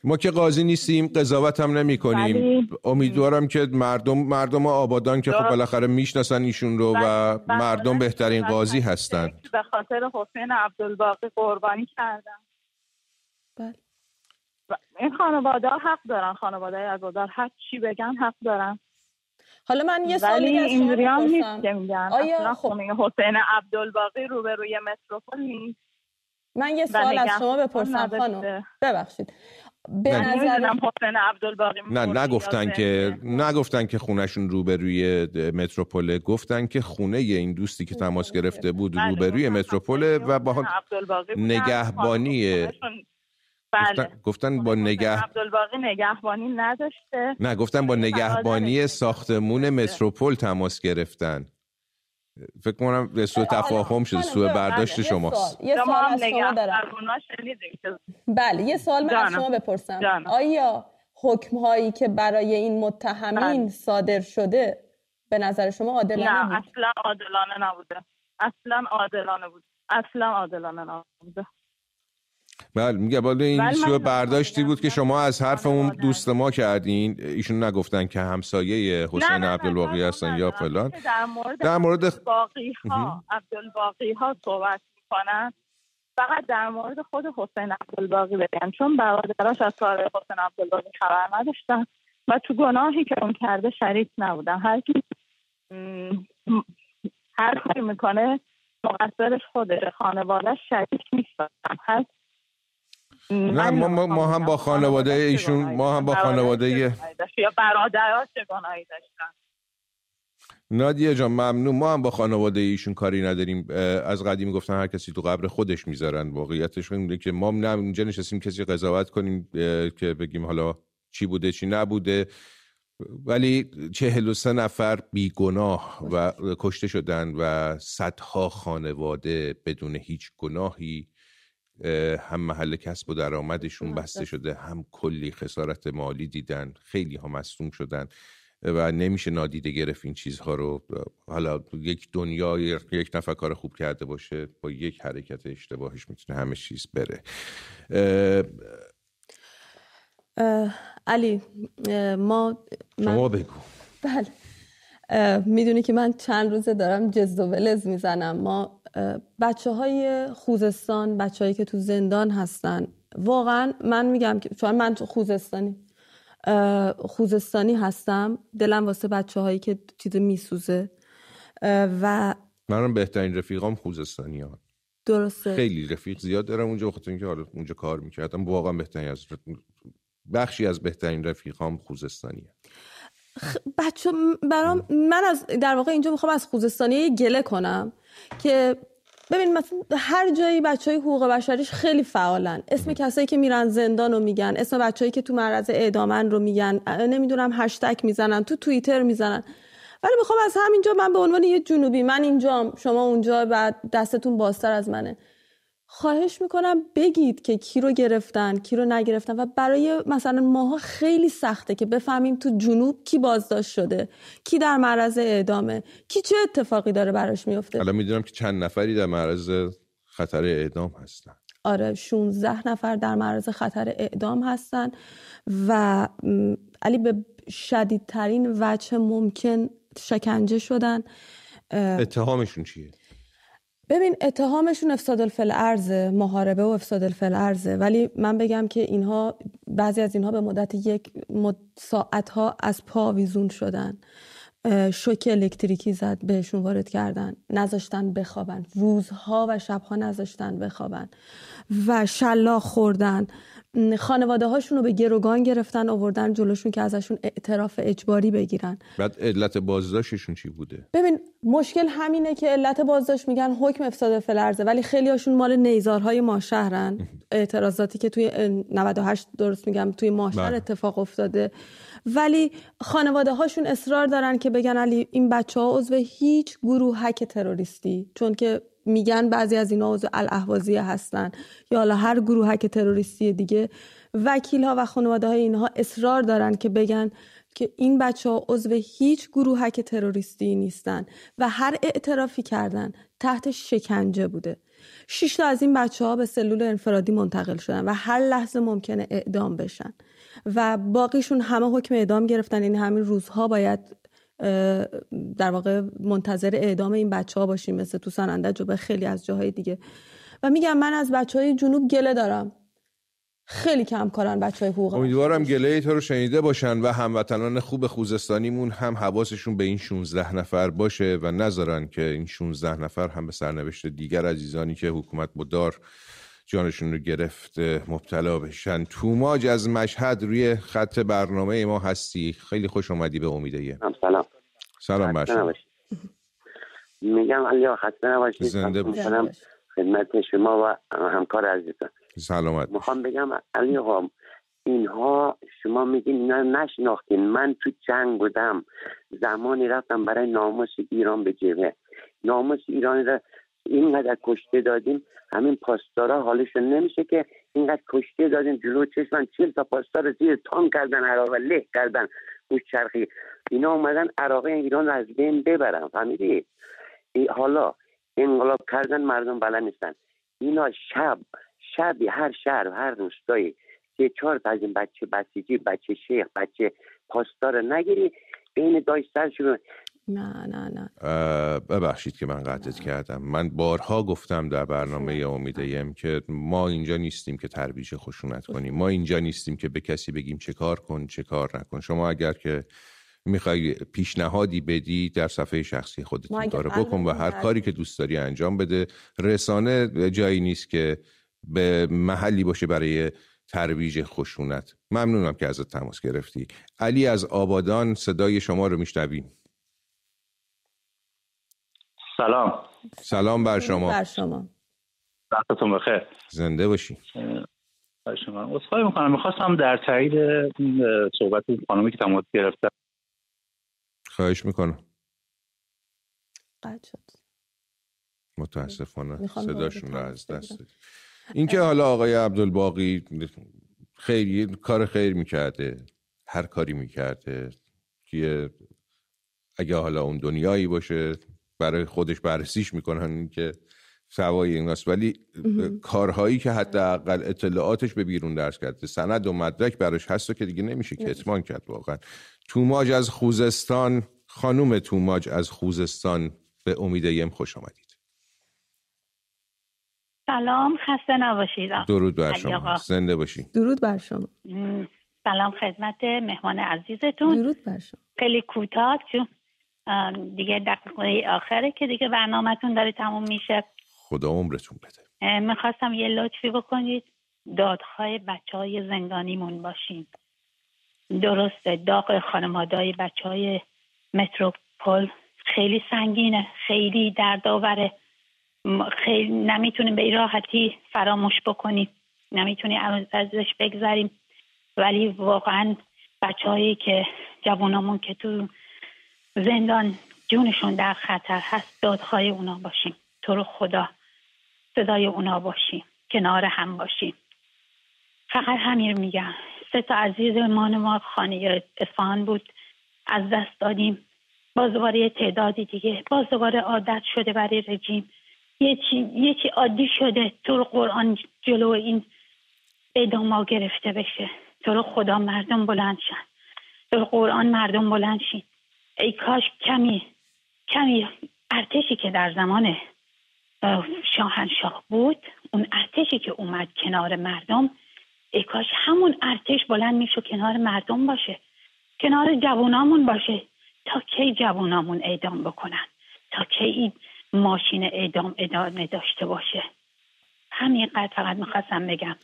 ما که قاضی نیستیم قضاوت هم نمی کنیم امیدوارم که مردم مردم آبادان که خب بالاخره می‌شناسن ایشون رو و مردم بهترین قاضی هستند به خاطر حسین عبدالباقی قربانی کردن بله. این خانواده حق دارن خانواده عزادار هر چی بگن حق دارن. حالا من یه سوالی از اینجوری هم نیست که میگن. آیا خب... حسین عبدالباقی روبروی متروپول نیست. من یه سوال از شما بپرسم خانم. ببخشید. به نظر حسین عبدالباقی نه نگفتن که نگفتن که خونشون روبروی متروپول گفتن که خونه این دوستی که تماس گرفته بود بله، روبروی متروپول و با نگهبانی بله. گفتن, با نگه عبدالباقی نگهبانی نداشته. نه گفتن با نگهبانی ساختمون متروپول تماس گرفتن. فکر کنم به سوء تفاهم شده سوء برداشت شماست. یه سوال از شما دارم. بله یه سوال من از شما بپرسم. آیا حکم هایی که برای این متهمین بله. صادر شده به نظر شما عادلانه نه اصلا عادلانه نبوده. اصلا عادلانه بود. اصلا عادلانه نبوده. بله میگه بالا این سو برداشتی بود که شما از حرف اون دوست ما کردین ایشون نگفتن که همسایه حسین عبدالباقی هستن یا فلان. در مورد, در مورد باقی ها عبدالباقی ها صحبت می‌کنن فقط در مورد خود حسین عبدالباقی بگن چون برادراش از کار حسین عبدالباقی خبر نداشتن و تو گناهی که اون کرده شریک نبودن. هر کی هر کاری می‌کنه مقصرش خودش خانوادهش شریک نیستن هر نه ما, ما, ما هم با خانواده ایشون ما هم با خانواده یا داشتن؟ نادیه جان ممنون. ما هم با خانواده ایشون کاری نداریم. از قدیم گفتن هر کسی تو قبر خودش می‌ذارن. واقعیتش اینه که ما نه اینجا نشستیم کسی قضاوت کنیم که بگیم حالا چی بوده چی نبوده. ولی چهل و سه نفر بیگناه و کشته شدن و صدها خانواده بدون هیچ گناهی هم محل کسب و درآمدشون بسته شده هم کلی خسارت مالی دیدن خیلی ها مصدوم شدن و نمیشه نادیده گرفت این چیزها رو. حالا یک دنیا یک نفر کار خوب کرده باشه با یک حرکت اشتباهش می‌تونه همه چیز بره. علی ما شما بگو. بله. می‌دونی که من چند روزه دارم جز و ولز می‌زنم. ما بچه های خوزستان بچه هایی که تو زندان هستن واقعا من میگم که چون من خوزستانی خوزستانی هستم دلم واسه بچه هایی که چیز میسوزه. و منم بهترین رفیقام خوزستانی ها درسته. خیلی رفیق زیاد دارم اونجا بخاطر اینکه حالا اونجا کار می‌کردم. واقعا بهترین از بخشی از بهترین رفیقام خوزستانی بچه برام من از در واقع اینجا می‌خوام از خوزستانی گله کنم که ببین مثلا هر جایی بچه های حقوق بشریش خیلی فعالن. اسم کسایی که میرن زندان رو میگن اسم بچههایی که تو معرض اعدامن رو میگن. نمی‌دونم هشتک می‌زنن تو توییتر می‌زنن. ولی می‌خوام از همینجا من به عنوان یه جنوبی من اینجام شما اونجا بعد دستتون بازتر از منه. خواهش می‌کنم بگید که کی رو گرفتن کی رو نگرفتن و برای مثلا ماها خیلی سخته که بفهمیم تو جنوب کی بازداشت شده کی در معرض اعدامه کی چه اتفاقی داره براش میفته حالا می‌دونم که چند نفری در معرض خطر اعدام هستن. آره 16 نفر در معرض خطر اعدام هستن و علی به شدیدترین وجه ممکن شکنجه شدن. اتهامشون چیه؟ ببین اتهامشون افساد الفل ارزه محاربه و افساد الفل ارزه ولی من بگم که اینها بعضی از اینها به مدت یک ساعت ها از پا ویزون شدن. شوک الکتریکی زد بهشون وارد کردن. نذاشتن بخوابن. روزها و شبها نذاشتن بخوابن. و شلاق خوردن. خانواده هاشون رو به گروگان گرفتن آوردن جلوشون که ازشون اعتراف اجباری بگیرن. بعد علت بازداشتشون چی بوده؟ ببین مشکل همینه که علت بازداشت میگن حکم افساد فلرزه ولی خیلی هاشون مال نیزارهای ماشهرن اعتراضاتی که توی 98 درست میگم توی ماشهر بله. اتفاق افتاده. ولی خانواده هاشون اصرار دارن که بگن علی این بچه ها عضو هیچ گروهک تروریستی چون که میگن بعضی از اینا عضو الاهوازیه هستن. یا حالا هر گروهک تروریستی دیگه. وکیل ها و خانواده های اینها اصرار دارن که بگن که این بچه ها عضو هیچ گروهک تروریستی نیستن و هر اعترافی کردن تحت شکنجه بوده. شش تا از این بچه ها به سلول انفرادی منتقل شدن و هر لحظه ممکنه اعدام بشن. و باقیشون همه حکم اعدام گرفتن. این یعنی همین روزها باید در واقع منتظر اعدام این بچه ها باشیم مثل تو سنندج و به خیلی از جاهای دیگه. و میگم من از بچه های جنوب گله دارم. خیلی کم کارن بچه های حقوق. امیدوارم گله تو رو شنیده باشن و هموطنان خوب خوزستانیمون هم حواسشون به این 16 نفر باشه و نذارن که این 16 نفر هم به سرنوشت دیگر عزیزانی که حکومت مدار جانشون رو گرفت مبتلا بشن. توماج از مشهد روی خط برنامه ما هستی. خیلی خوش اومدی به امیده سلام سلام. باشید میگم علی خسته نباشید. زنده خدمت شما و همکار عزیزم سلامت می‌خوام بگم علی آقا اینها شما میگین اینا نشناختین. من تو جنگ بودم. زمانی رفتم برای ناموس ایران به جبه ناموس ایران را اینقدر کشته دادیم همین پاسدارا حالشون نمیشه که اینقدر کشته دادیم جلو چشمن چیل تا پاسدار زیر تام کردن عراق له کردن گوش چرخی. اینا اومدن عراق ایران رو از بین ببرن فهمیدی؟ حالا انقلاب کردن مردم بلد نیستن. اینا شب شبی هر شهر هر روستایی که چهار تا از این بچه بسیجی بچه شیخ بچه پاسدار نگیری بین داشت سرشون نه نه نه. ببخشید که من قطعت کردم. من بارها گفتم در برنامه امیدیم که ما اینجا نیستیم که ترویج خشونت کنیم. ما اینجا نیستیم که به کسی بگیم چه کار کن چه کار نکن. شما اگر که می‌خوای پیشنهادی بدی در صفحه شخصی خودت این کارو بکن و هر کاری که دوست داری انجام بده. رسانه جایی نیست که به محلی باشه برای ترویج خشونت. ممنونم که ازت تماس گرفتی. علی از آبادان صدای شما رو میشنویم. سلام. سلام بر شما. بر شما. وقتتون بخیر. زنده باشی. بر شما. اصخایی می‌کنم. می‌خواستم در تایید صحبت خانمی که تماس گرفتم خواهش می‌کنم. شد. متاسفانه صداشون رو از دست اینکه حالا آقای عبدالباقی خیلی کار خیر می‌کرده. هر کاری می‌کرده. که اگه حالا اون دنیایی باشه برای خودش بررسیش می‌کنن که سوای این است ولی کارهایی که حداقل اطلاعاتش به بیرون درس کرده سند و مدرک براش هست و که دیگه نمیشه کتمان کرد واقعا. توماج از خوزستان خانوم توماج از خوزستان به امید یم خوش آمدید. سلام خسته نباشید. درود بر شما. زنده باشید درود بر شما. سلام خدمت مهمان عزیزتون. درود بر شما. خیلی کوتاه چون دیگه دقیقه آخره که دیگه برنامهتون داره تموم میشه. خدا عمرتون بده. می‌خواستم یه لطفی بکنید. دادخواه بچه های زندانیمون باشین. درسته داغ خانمادای بچه های متروپول خیلی سنگینه خیلی دردآوره. خیلی نمی‌تونیم به راحتی فراموش بکنیم. نمی‌تونیم ازش بگذریم. ولی واقعا بچههایی که جوانامون که تو زندان جونشون در خطر هست. دادخواه اونا باشیم. تو رو خدا صدای اونا باشیم. کنار هم باشیم. فقط همین میگم. سه تا عزیز ما خانه اصفهان بود. از دست دادیم. باز دوباره تعدادی دیگه. باز دوباره عادت شده برای رژیم. یه چی, یه عادی شده. تو قرآن جلو این اعدام گرفته بشه. تو خدا مردم بلند شن. تو قرآن مردم بلند شین. ای کاش کمی کمی ارتشی که در زمان شاهنشاه بود اون ارتشی که اومد کنار مردم ای کاش همون ارتش بلند میشه کنار مردم باشه کنار جوانامون باشه تا کی جوانامون اعدام بکنن تا کی این ماشین اعدام ادامه داشته باشه. همینقدر فقط می‌خواستم بگم.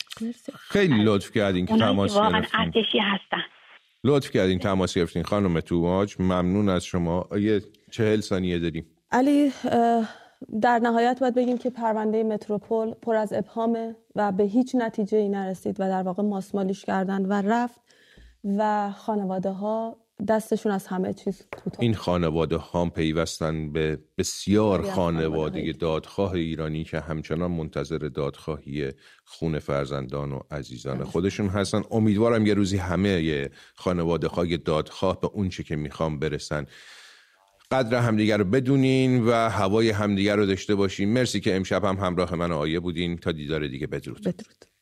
خیلی لطف کردین که تماس واقعا ارتشی هستن. لطف کردین تماس گرفتین. خانم توماج ممنون از شما. یه چهل ثانیه داریم. علی در نهایت باید بگیم که پرونده متروپول پر از ابهامه و به هیچ نتیجه ای نرسید و در واقع ماسمالیش کردن و رفت و خانواده ها دستشون از همه چیز کوتاه این خانواده ها پیوستن به بسیار خانواده دادخواه ایرانی که همچنان منتظر دادخواهی خون فرزندان و عزیزان خودشون هستن. امیدوارم یه روزی همه خانواده های دادخواه به اون که می‌خوام برسن. قدر همدیگر رو بدونین و هوای همدیگر رو داشته باشین. مرسی که امشب هم همراه من آیه بودین. تا دیدار دیگه. بدرود. بدرود.